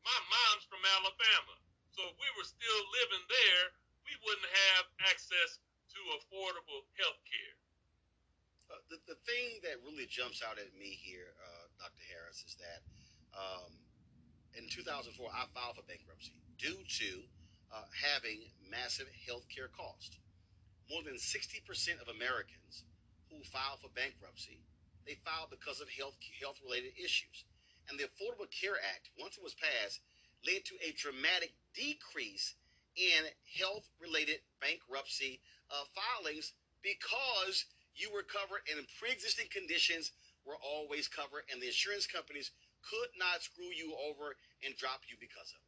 My mom's from Alabama. So if we were still living there, we wouldn't have access to affordable health care. Uh, the, the thing that really jumps out at me here, uh, Dr. Harris, is that um, in 2004, I filed for bankruptcy due to uh, having massive health care costs. More than 60% of Americans who file for bankruptcy they filed because of health health related issues. And the Affordable Care Act, once it was passed, led to a dramatic decrease in health related bankruptcy uh, filings because you were covered and pre existing conditions were always covered, and the insurance companies could not screw you over and drop you because of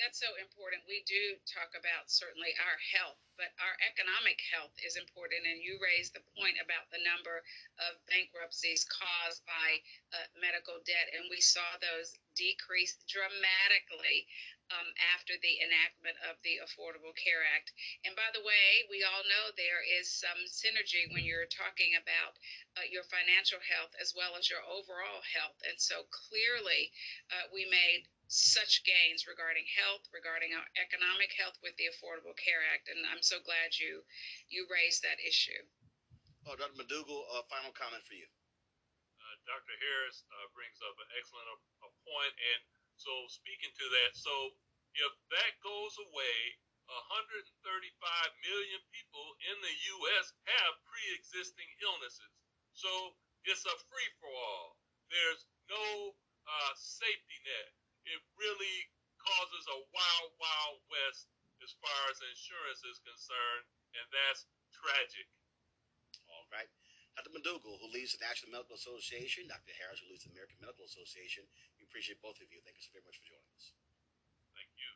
that's so important. We do talk about certainly our health, but our economic health is important. And you raised the point about the number of bankruptcies caused by uh, medical debt, and we saw those decrease dramatically um, after the enactment of the Affordable Care Act. And by the way, we all know there is some synergy when you're talking about uh, your financial health as well as your overall health. And so clearly, uh, we made such gains regarding health, regarding our economic health with the Affordable Care Act, and I'm so glad you you raised that issue. Oh, Dr. McDougle, uh, final comment for you. Uh, Dr. Harris uh, brings up an excellent a, uh, a point, and so speaking to that, so if that goes away, 135 million people in the U.S. have pre-existing illnesses, so it's a free for all. There's no uh, safety net it really causes a wild, wild west as far as insurance is concerned, and that's tragic. All right. Dr. McDougle, who leads the National Medical Association, Dr. Harris, who leads the American Medical Association, we appreciate both of you. Thank you so very much for joining us. Thank you.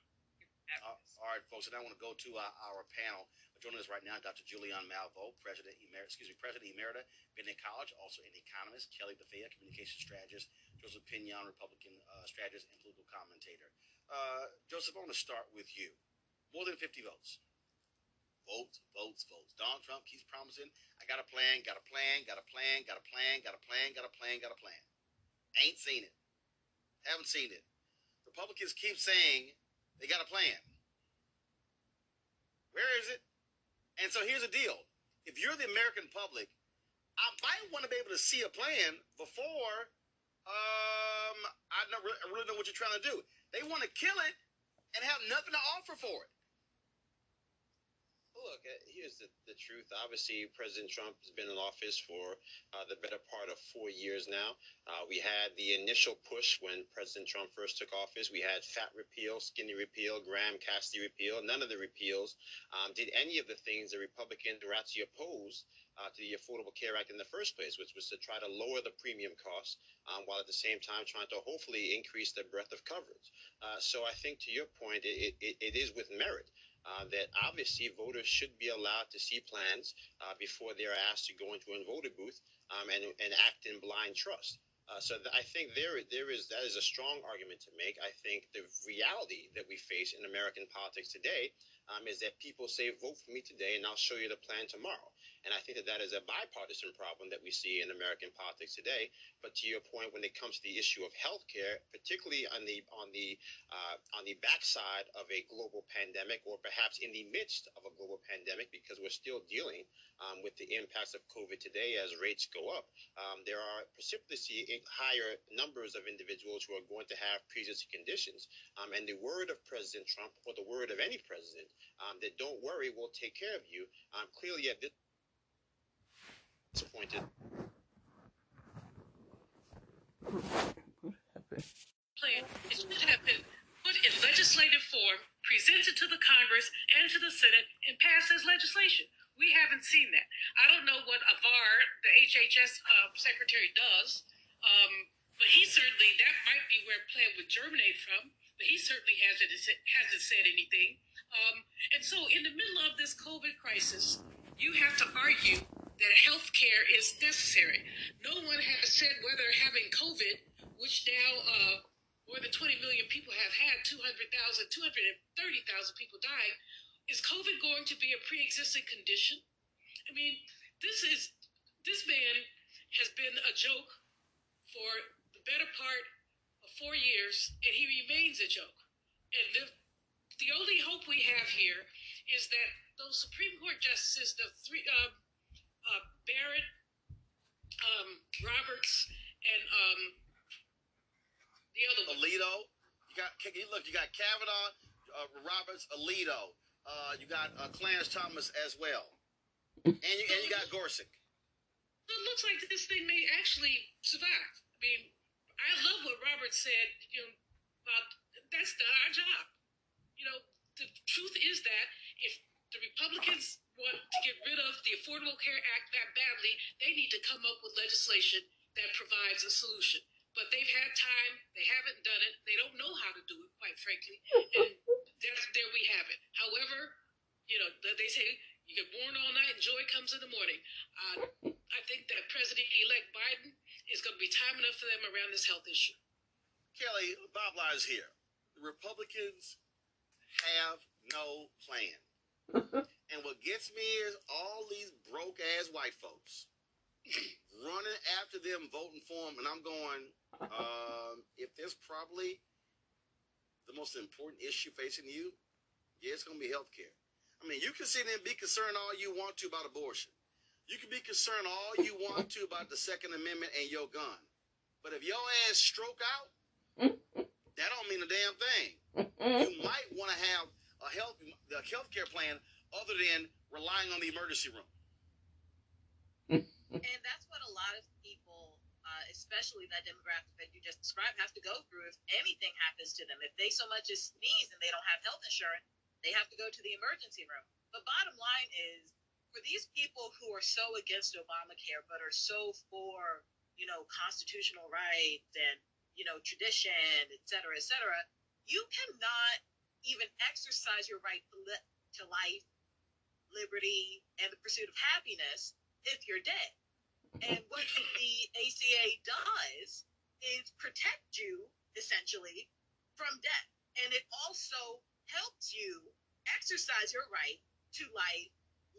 Uh, all right, folks, and I want to go to our, our panel. Joining us right now, Dr. Julianne Malveaux, President Emerita, excuse me, President Emerita, Bennett College, also an economist, Kelly Bethea, communication strategist, Joseph Pinion, Republican uh, strategist and political commentator. Uh, Joseph, I want to start with you. More than 50 votes. Votes, votes, votes. Donald Trump keeps promising, I got a plan, got a plan, got a plan, got a plan, got a plan, got a plan, got a plan. Ain't seen it. Haven't seen it. Republicans keep saying they got a plan. Where is it? And so here's the deal. If you're the American public, I might want to be able to see a plan before um, I, know, I really know what you're trying to do. They want to kill it and have nothing to offer for it. Look, uh, here's the, the truth. Obviously, President Trump has been in office for uh, the better part of four years now. Uh, we had the initial push when President Trump first took office. We had fat repeal, skinny repeal, Graham Cassidy repeal. None of the repeals um, did any of the things the Republicans were actually opposed uh, to the Affordable Care Act in the first place, which was to try to lower the premium costs um, while at the same time trying to hopefully increase the breadth of coverage. Uh, so I think to your point, it, it, it is with merit uh, that obviously voters should be allowed to see plans uh, before they're asked to go into a voter booth um, and, and act in blind trust. Uh, so th- I think there there is that is a strong argument to make. I think the reality that we face in American politics today um, is that people say, "Vote for me today, and I'll show you the plan tomorrow." And I think that that is a bipartisan problem that we see in American politics today. But to your point, when it comes to the issue of healthcare, particularly on the on the uh, on the backside of a global pandemic, or perhaps in the midst of a global pandemic, because we're still dealing um, with the impacts of COVID today as rates go up, um, there are precipitously higher numbers of individuals who are going to have pre-existing conditions. Um, and the word of President Trump, or the word of any president, um, that don't worry, we'll take care of you. Um, clearly, at this disappointed. Plan is have been put in legislative form, presented to the Congress and to the Senate, and passed as legislation. We haven't seen that. I don't know what Azar, the HHS uh, secretary, does, um, but he certainly that might be where plan would germinate from. But he certainly hasn't hasn't said anything. Um, and so, in the middle of this COVID crisis, you have to argue that health care is necessary. No one has said whether having COVID, which now uh, more than 20 million people have had, 200,000, 230,000 people dying, is COVID going to be a pre-existing condition? I mean, this is this man has been a joke for the better part of four years, and he remains a joke. And the the only hope we have here is that those Supreme Court justices, the three uh, uh, Barrett, um, Roberts, and um, the other one. Alito. You got look. You got Kavanaugh, uh, Roberts, Alito. Uh, you got uh, Clarence Thomas as well, and you and you got Gorsuch. It looks like this thing may actually survive. I mean, I love what Robert said. You know, about that's not our job. You know, the truth is that if the Republicans want to get rid of the Affordable Care Act that badly, they need to come up with legislation that provides a solution. But they've had time, they haven't done it, they don't know how to do it, quite frankly. And that's, there we have it. However, you know, they say you get born all night and joy comes in the morning. Uh, I think that President-elect Biden is going to be time enough for them around this health issue. Kelly, Bob Lies here. The Republicans have no plan. and what gets me is all these broke ass white folks running after them, voting for them, and I'm going, um, if there's probably the most important issue facing you, yeah, it's going to be health care. I mean, you can sit there and be concerned all you want to about abortion. You can be concerned all you want to about the Second Amendment and your gun. But if your ass stroke out, that don't mean a damn thing. you might want to have a health the health care plan other than relying on the emergency room. and that's what a lot of people, uh, especially that demographic that you just described, have to go through if anything happens to them. If they so much as sneeze and they don't have health insurance, they have to go to the emergency room. But bottom line is, for these people who are so against Obamacare but are so for, you know, constitutional rights and, you know, tradition, et cetera, et cetera, you cannot even exercise your right to life, liberty, and the pursuit of happiness if you're dead. And what the ACA does is protect you essentially from death. And it also helps you exercise your right to life,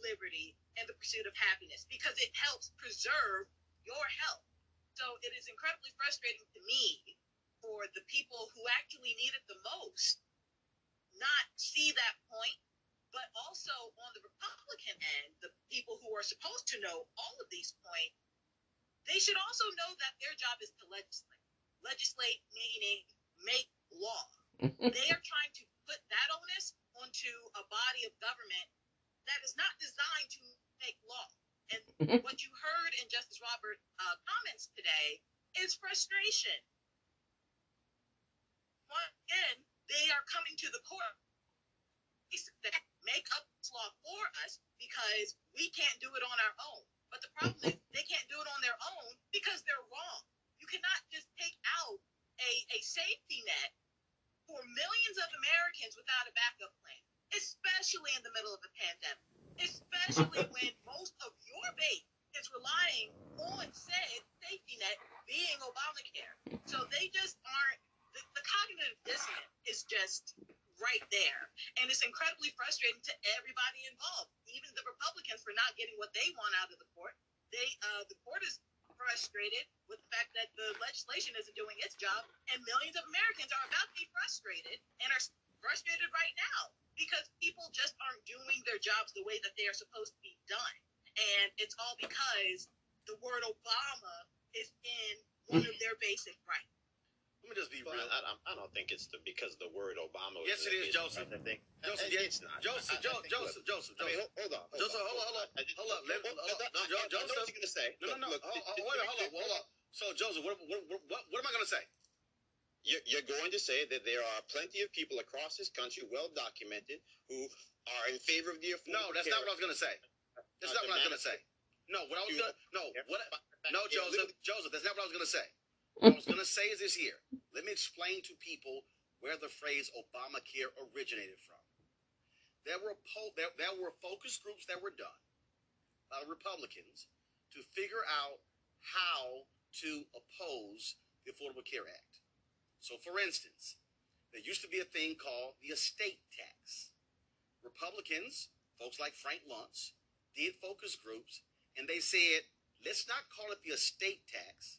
liberty, and the pursuit of happiness because it helps preserve your health. So it is incredibly frustrating to me for the people who actually need it the most not see that point but also on the Republican end, the people who are supposed to know all of these points, they should also know that their job is to legislate. Legislate meaning make law. they are trying to put that onus onto a body of government that is not designed to make law. And what you heard in Justice Roberts' uh, comments today is frustration. Once again, they are coming to the court make up this law for us because we can't do it on our own. But the problem is mm-hmm. they can't do it on their own because they're wrong. You cannot just take out a, a safety net for millions of Americans without a backup plan, especially in the middle of a pandemic, especially when most of your base is relying on said safety net being Obamacare. So they just aren't, the, the cognitive dissonance is just right there. And it's incredibly frustrating to everybody involved, even the Republicans for not getting what they want out of the court. They uh, the court is frustrated with the fact that the legislation isn't doing its job, and millions of Americans are about to be frustrated and are frustrated right now because people just aren't doing their jobs the way that they are supposed to be done. And it's all because the word Obama is in one of their basic rights. Let me just be real. I, I, I don't think it's the, because the word Obama. Yes, it is, Joseph. I think Joseph, yes. it's not. Joseph, I- Jo- think- Joseph, Joseph, I mean, Joseph. hold, hold on. Hold Joseph, on, hold on, hold on. I Hold up. Let, hold- hold, hold- no, I- Jo- I know Joseph. what you're gonna say. No, no, no. Look, Hold, look, hold, th- wait, hold up, hold up. So, Joseph, what, what, what, what, am I going to say? You're, going to say that there are plenty of people across this country, well documented, who are in favor of the affordable No, that's not what I was going to say. That's not what I was going to say. No, what I was going to, no, what, no, Joseph, Joseph, that's not what I was going to say. What I was going to say is this here. Let me explain to people where the phrase Obamacare originated from. There were poll, there, there were focus groups that were done by the Republicans to figure out how to oppose the Affordable Care Act. So, for instance, there used to be a thing called the estate tax. Republicans, folks like Frank Luntz, did focus groups, and they said, let's not call it the estate tax,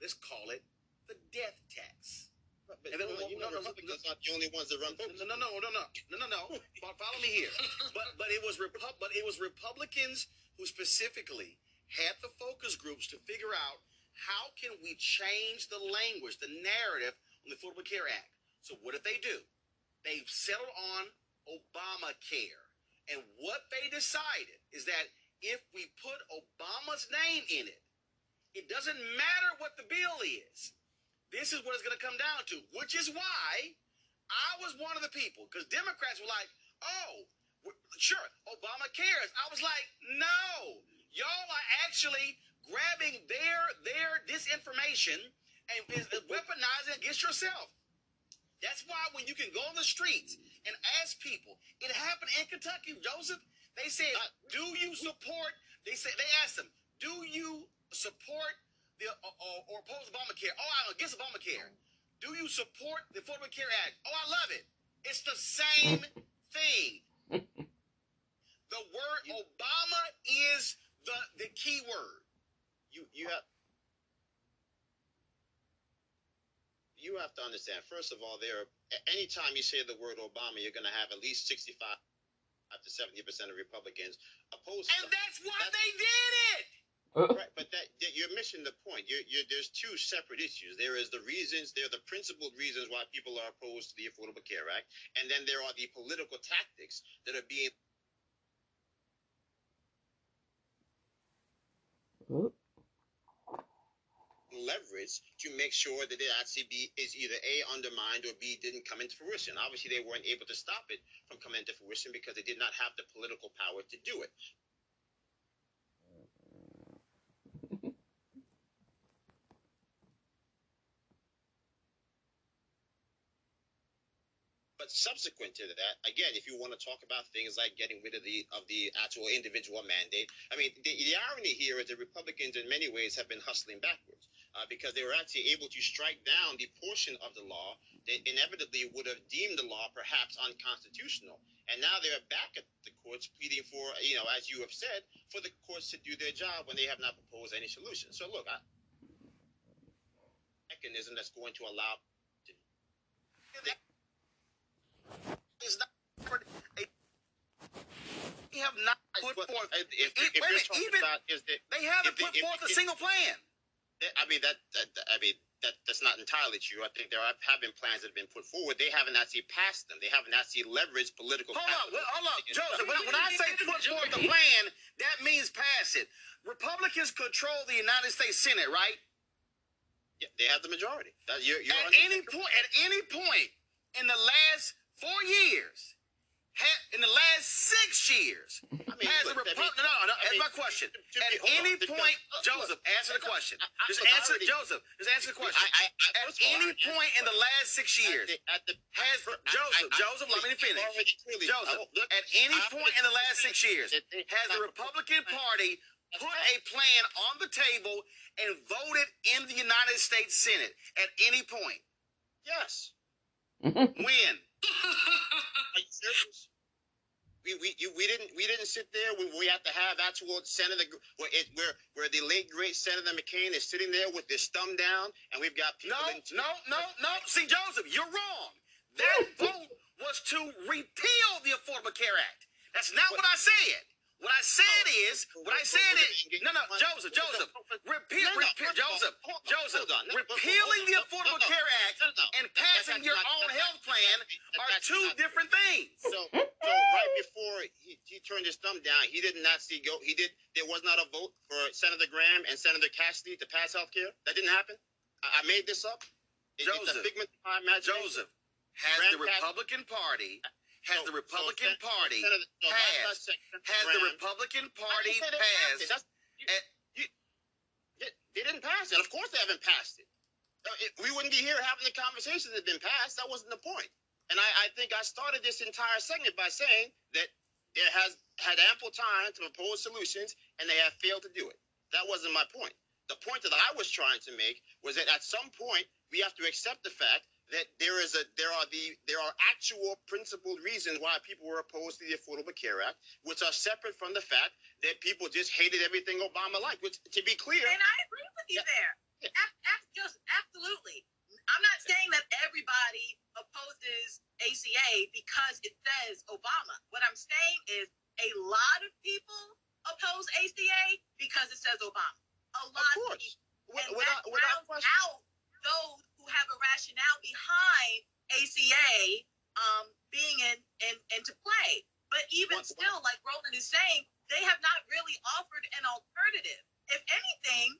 let's call it the death tax. But, And then- you know, no, no, no, Republicans aren't the only ones that run focus. No, no, no, no, no, no, no, no. Follow me here. But but it was Repu- but it was Republicans who specifically had the focus groups to figure out how can we change the language, the narrative on the Affordable Care Act. So what did they do? They settled on Obamacare, and what they decided is that if we put Obama's name in it, it doesn't matter what the bill is. This is what it's going to come down to, which is why I was one of the people because Democrats were like, "Oh, sure, Obama cares." I was like, "No, y'all are actually grabbing their their disinformation and weaponizing it against yourself." That's why when you can go on the streets and ask people, it happened in Kentucky, Joseph. They said, uh, "Do you support?" They said they asked them, "Do you support the or, or, or oppose Obamacare?" Oh, I'm against Obamacare. Do you support the Affordable Care Act? Oh, I love it. It's the same thing. The word Obama is the the key word. You you have you have to understand. First of all, there. Anytime you say the word Obama, you're going to have at least sixty-five up to seventy percent of Republicans oppose. And that's why they did it. Right, but that, that you're missing the point. You're, you're, there's two separate issues. There is the reasons, there are the principled reasons why people are opposed to the Affordable Care Act, and then there are the political tactics that are being leveraged to make sure that it actually be is either a undermined or b didn't come into fruition. Obviously, they weren't able to stop it from coming into fruition because they did not have the political power to do it. But subsequent to that, again, if you want to talk about things like getting rid of the of the actual individual mandate, I mean, the, the irony here is that Republicans, in many ways, have been hustling backwards uh, because they were actually able to strike down the portion of the law that inevitably would have deemed the law perhaps unconstitutional, and now they're back at the courts pleading for, you know, as you have said, for the courts to do their job when they have not proposed any solution. So, look, I, mechanism that's going to allow It's not they have not put forth. if, if, if wait a minute, even about is they haven't the- put if- forth a single plan. I mean that, that I mean that that's not entirely true. I think there are, have been plans that have been put forward. They haven't actually passed them. They haven't actually leveraged political. Hold up, capital well, hold up, Joseph. When, when I say put forth a plan, that means pass it. Republicans control the United States Senate, right? Yeah, they have the majority. That, you're, you're at any point, at any point in the last four years, ha- in the last six years, mean, has the Republican? No, no, I that's mean, my question. to- to At on, any because- point, uh, Joseph, look, answer the question. I- I- Just look, answer, already- Joseph. Just answer the question. I, I, I, At any I- point in the last six years, at the, at the, has I- Joseph, I- I- Joseph, let me finish. Joseph, look, at any I- point in the last six years, has the Republican Party put a plan on the table and voted in the United States Senate at any point? Yes. When? Are you serious? We, we, you, we didn't we didn't sit there when we had to have actual Senator where it, where where the late great Senator McCain is sitting there with his thumb down and we've got people No, in no, no, no. See, Joseph, you're wrong. That vote was to repeal the Affordable Care Act. That's not what I said. What I said oh, is, what I said is, no, no, Joseph, Joseph, repeal, repeal, first of all, Joseph, Joseph, hold on. No, repealing the Affordable. Care Act and passing your own health plan are two different things. So, so right before he, he turned his thumb down, he did not see go. He did. There was not a vote for Senator Graham and Senator Cassidy to pass health care. That didn't happen. I, I made this up. It- it's a Joseph. figment of my imagination. Joseph, has Graham the Cassidy- Republican Party, has the Republican Party Senator- so last I passed, has the Republican Party didn't say they passed passed, it. That's- you- you- they, didn't pass it. Of course, they haven't passed it. Uh, it- We wouldn't be here having the conversation that had been passed. That wasn't the point. And I, I think I started this entire segment by saying that it has had ample time to propose solutions, and they have failed to do it. That wasn't my point. The point that I was trying to make was that at some point we have to accept the fact that there is a there are the there are actual principled reasons why people were opposed to the Affordable Care Act, which are separate from the fact that people just hated everything Obama liked. Which, to be clear, And I agree with you there. Ab- ab- just absolutely. I'm not saying that everybody opposes ACA because it says Obama. What I'm saying is a lot of people oppose ACA because it says Obama. A lot of, people. And without- that without rounds out those who have a rationale behind ACA um, being in, in into play. But even still, like Roland is saying, they have not really offered an alternative. If anything,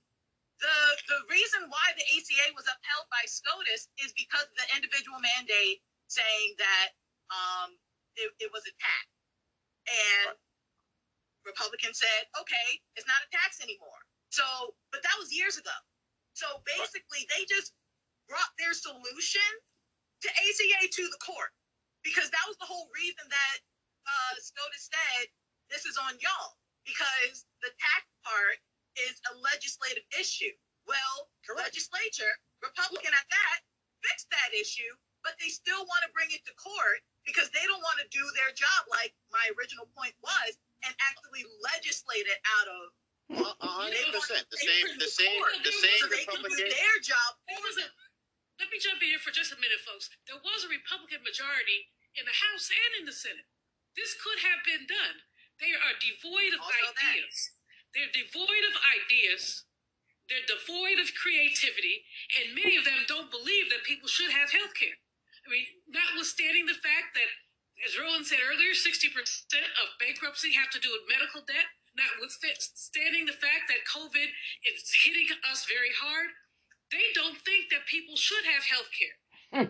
the the reason why the ACA was upheld by SCOTUS is because of the individual mandate saying that um, it, it was a tax. And Republicans said, okay, it's not a tax anymore. So, but that was years ago. So basically, they just brought their solution to ACA to the court because that was the whole reason that uh, SCOTUS said this is on y'all because the tax part is a legislative issue. Well, legislature, Republican at that, fixed that issue, but they still want to bring it to court because they don't want to do their job like my original point was and actually legislate it out of A hundred percent. The same, the same, the same so they can do Republican. their job There was a, let me jump in here for just a minute, folks. There was a Republican majority in the House and in the Senate. This could have been done. They are devoid of ideas. They're devoid of ideas. They're devoid of creativity, and many of them don't believe that people should have health care. I mean, notwithstanding the fact that, as Roland said earlier, 60% of bankruptcy have to do with medical debt, notwithstanding the fact that COVID is hitting us very hard, they don't think that people should have health care.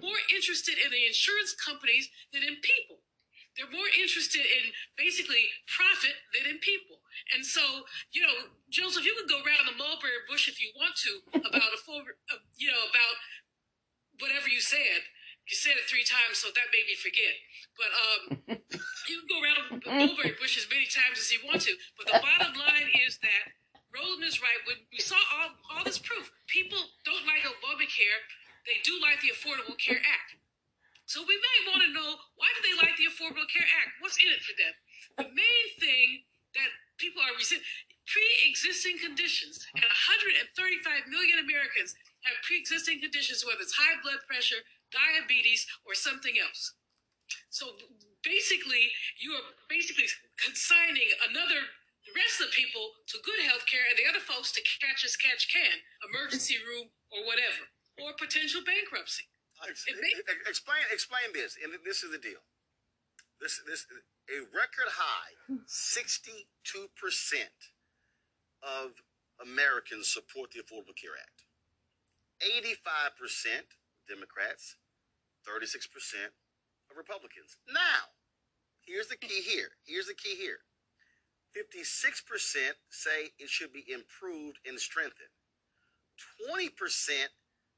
More interested in the insurance companies than in people. They're more interested in basically profit than in people. And so, you know, Joseph, you can go around the mulberry bush if you want to about a full, uh, you know, about whatever you said. You said it three times, so that made me forget. But um, you can go around the mulberry bush as many times as you want to. But the bottom line is that Roland is right. When we saw all, all this proof, people don't like Obamacare. They do like the Affordable Care Act. So we may want to know why do they like the Affordable Care Act? What's in it for them? The main thing that people are resisting pre-existing conditions, and 135 million Americans have pre-existing conditions, whether it's high blood pressure, diabetes, or something else. So basically, you are basically consigning another the rest of the people to good health care and the other folks to catch as catch can, emergency room or whatever, or potential bankruptcy. Ex- explain explain this, and this is the deal. This this a record high, sixty two percent of Americans support the Affordable Care Act. Eighty five percent Democrats, thirty six percent of Republicans. Now, here's the key here. Here's the key here. Fifty six percent say it should be improved and strengthened. Twenty percent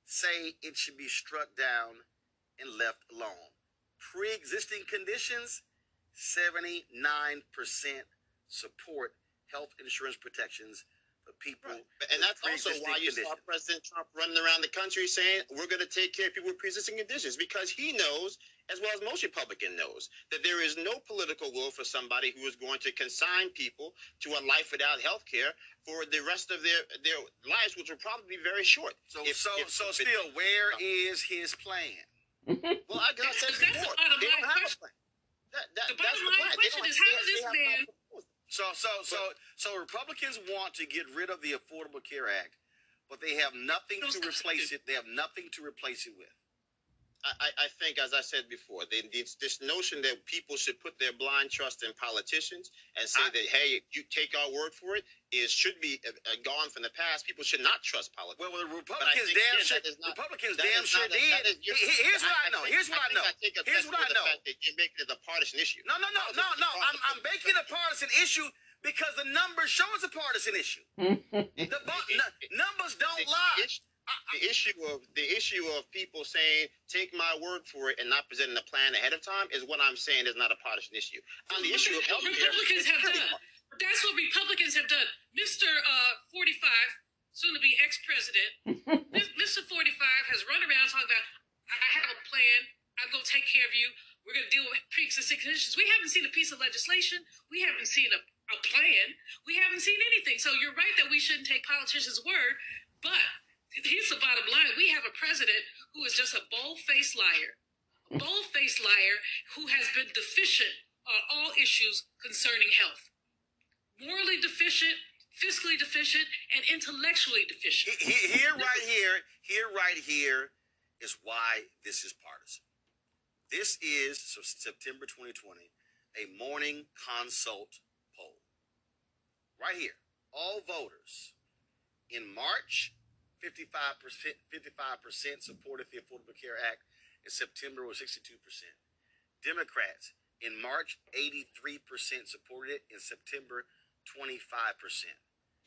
say it should be struck down and left alone. Pre existing conditions, 79% support health insurance protections for people. Right. And that's also why you conditions. saw President Trump running around the country saying we're going to take care of people with pre-existing conditions because he knows, as well as most Republican knows, that there is no political will for somebody who is going to consign people to a life without health care for the rest of their their lives, which will probably be very short. So, if, so, if, so, if, still, where is his plan? well, I, I said before, they don't have a plan. That, that, the bottom line question is how does this man so, so, so, so Republicans want to get rid of the Affordable Care Act, but they have nothing to replace it. They have nothing to replace it with. I, I think, as I said before, they, this, this notion that people should put their blind trust in politicians and say I, that, hey, you take our word for it, is should be uh, uh gone from the past. People should not trust politics. Well, well the Republicans damn sure. Not, Republicans damn sure did. Here's what I know. Here's what I know. Here's what I know. That you're making it a partisan issue. No, no, no, no, no. I'm, I'm making a partisan issue because the numbers show it's a partisan issue. the numbers don't lie the issue of the issue of people saying take my word for it and not presenting a plan ahead of time is what I'm saying is not a partisan issue. On the issue of health Republicans have done. That's what Republicans have done. Mr. Uh, 45, soon to be ex-president, Mr. 45 has run around talking about I have a plan. I'm going to take care of you. We're going to deal with pre-existing conditions. We haven't seen a piece of legislation. We haven't seen a, a plan. We haven't seen anything. So you're right that we shouldn't take politicians' word, but here's the bottom line we have a president who is just a bold faced liar, a bold faced liar who has been deficient on all issues concerning health. Morally deficient, fiscally deficient, and intellectually deficient. Here, right here, here, right here is why this is partisan. This is September 2020, a morning consult poll. Right here, all voters in March 55%, 55% supported the Affordable Care Act. In September was 62%. Democrats in March 83% supported it. In September 25%.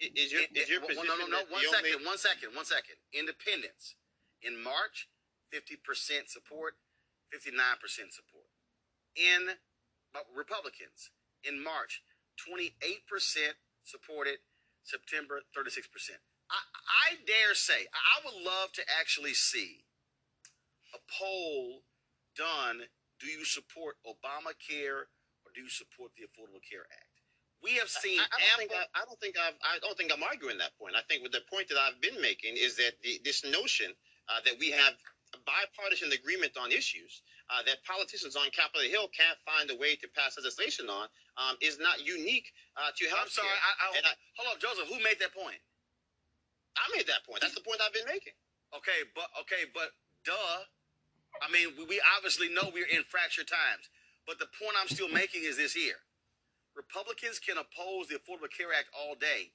Is your, is your position no, no, no, one second, only... one second, one second. Independents in March 50% support, 59% support. In Republicans in March 28% supported, September 36%. I, I dare say, I would love to actually see a poll done. Do you support Obamacare or do you support the Affordable Care Act? We have seen. I, I don't think I, I, don't think I've, I don't think I'm arguing that point. I think with the point that I've been making is that the, this notion uh, that we have a bipartisan agreement on issues uh, that politicians on Capitol Hill can't find a way to pass legislation on um, is not unique uh, to health. I'm sorry. I, hold on, Joseph. Who made that point? I made that point. That's the point I've been making. Okay, but okay, but duh. I mean, we obviously know we're in fractured times. But the point I'm still making is this here. Republicans can oppose the Affordable Care Act all day.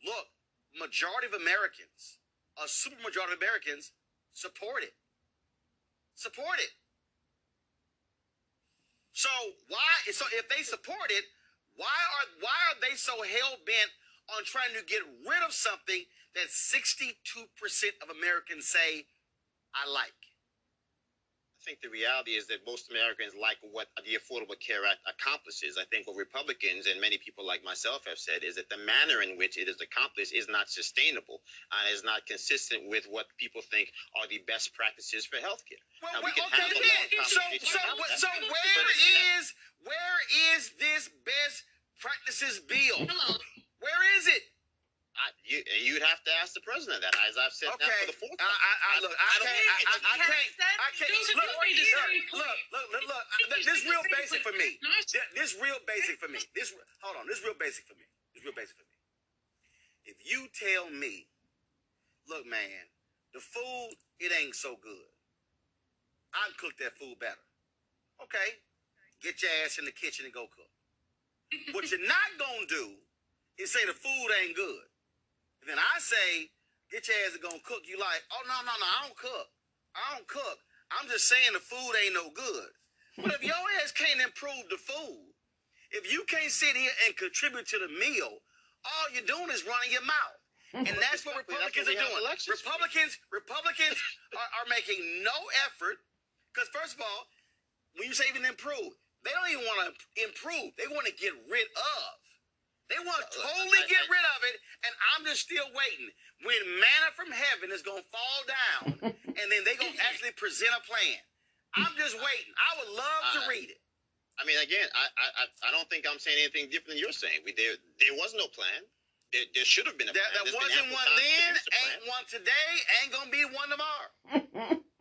Look, majority of Americans, a supermajority of Americans, support it. Support it. So why so if they support it, why are why are they so hell bent on trying to get rid of something that 62% of Americans say, I like. I think the reality is that most Americans like what the Affordable Care Act accomplishes. I think what Republicans and many people like myself have said is that the manner in which it is accomplished is not sustainable and is not consistent with what people think are the best practices for healthcare. Well, now, we can okay, have a long so, so, so where is where is this best practices bill? Hello. Where is it? I, you, you'd have to ask the president that, as I've said okay. now for the fourth time. I, I, I, look, I, I can't, I, I, I can't, I can't. Look, look, look, look, look, look. This real basic for me. This real basic for me. This, hold on. This real basic for me. This real basic for me. If you tell me, look, man, the food it ain't so good. I'd cook that food better. Okay, get your ass in the kitchen and go cook. what you're not gonna do is say the food ain't good. Then I say, get your ass to go cook. You like, oh no, no, no, I don't cook. I don't cook. I'm just saying the food ain't no good. But if your ass can't improve the food, if you can't sit here and contribute to the meal, all you're doing is running your mouth. And that's what Republicans that's what are doing. Republicans, Republicans are, are making no effort. Because first of all, when you say even improve, they don't even want to improve. They want to get rid of. They want to totally get rid of it, and I'm just still waiting. When manna from heaven is gonna fall down, and then they gonna actually present a plan. I'm just waiting. I would love to uh, read it. I mean, again, I, I I don't think I'm saying anything different than you're saying. We there there was no plan. There, there should have been a plan. there There's wasn't one then, produce a plan. ain't one today, ain't gonna be one tomorrow.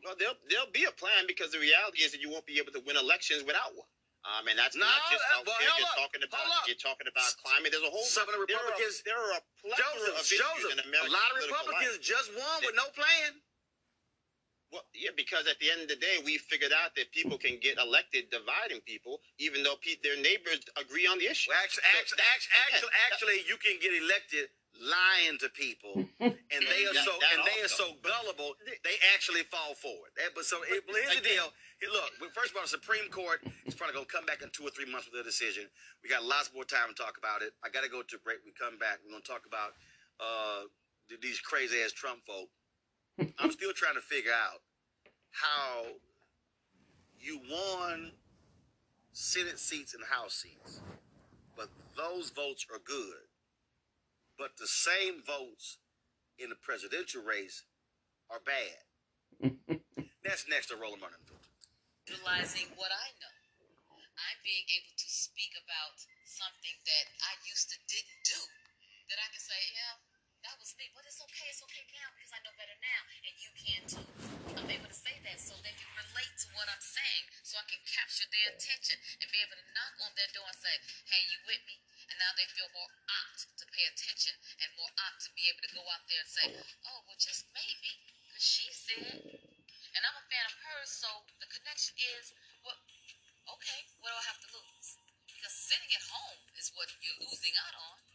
Well, there'll there'll be a plan because the reality is that you won't be able to win elections without one. Um, and that's No, not just healthcare. well, you're hold up, talking about you're talking about climate. There's a whole Some of the there are a- Republicans- There are a, plethora Joseph, of issues Joseph, in a lot of Republicans life. just won with no plan. Well, yeah, because at the end of the day, we figured out that people can get elected dividing people, even though pe- their neighbors agree on the issue. Well, actually, So actually, that- actually, again, actually, actually, you can get elected lying to people, and they are That- so that and they are so gullible, they actually fall for it. But so it, but here's the deal. Look, first of all, the Supreme Court is probably going to come back in two or three months with a decision. We got lots more time to talk about it. I got to go to break. We come back. We're going to talk about uh, these crazy ass Trump folk. I'm still trying to figure out how you won Senate seats and House seats, but those votes are good. But the same votes in the presidential race are bad. That's next to Roland Martin. Utilizing what I know. I'm being able to speak about something that I used to didn't do. That I can say, yeah, that was me, but it's okay. It's okay now because I know better now, and you can too. I'm able to say that so they can relate to what I'm saying, so I can capture their attention and be able to knock on their door and say, "Hey, you with me?" And now they feel more apt to pay attention and more apt to be able to go out there and say, "Oh, well, just maybe," because she said. And I'm a fan of hers, so the connection is, well, okay, what do I have to lose? Because sitting at home is what you're losing out on.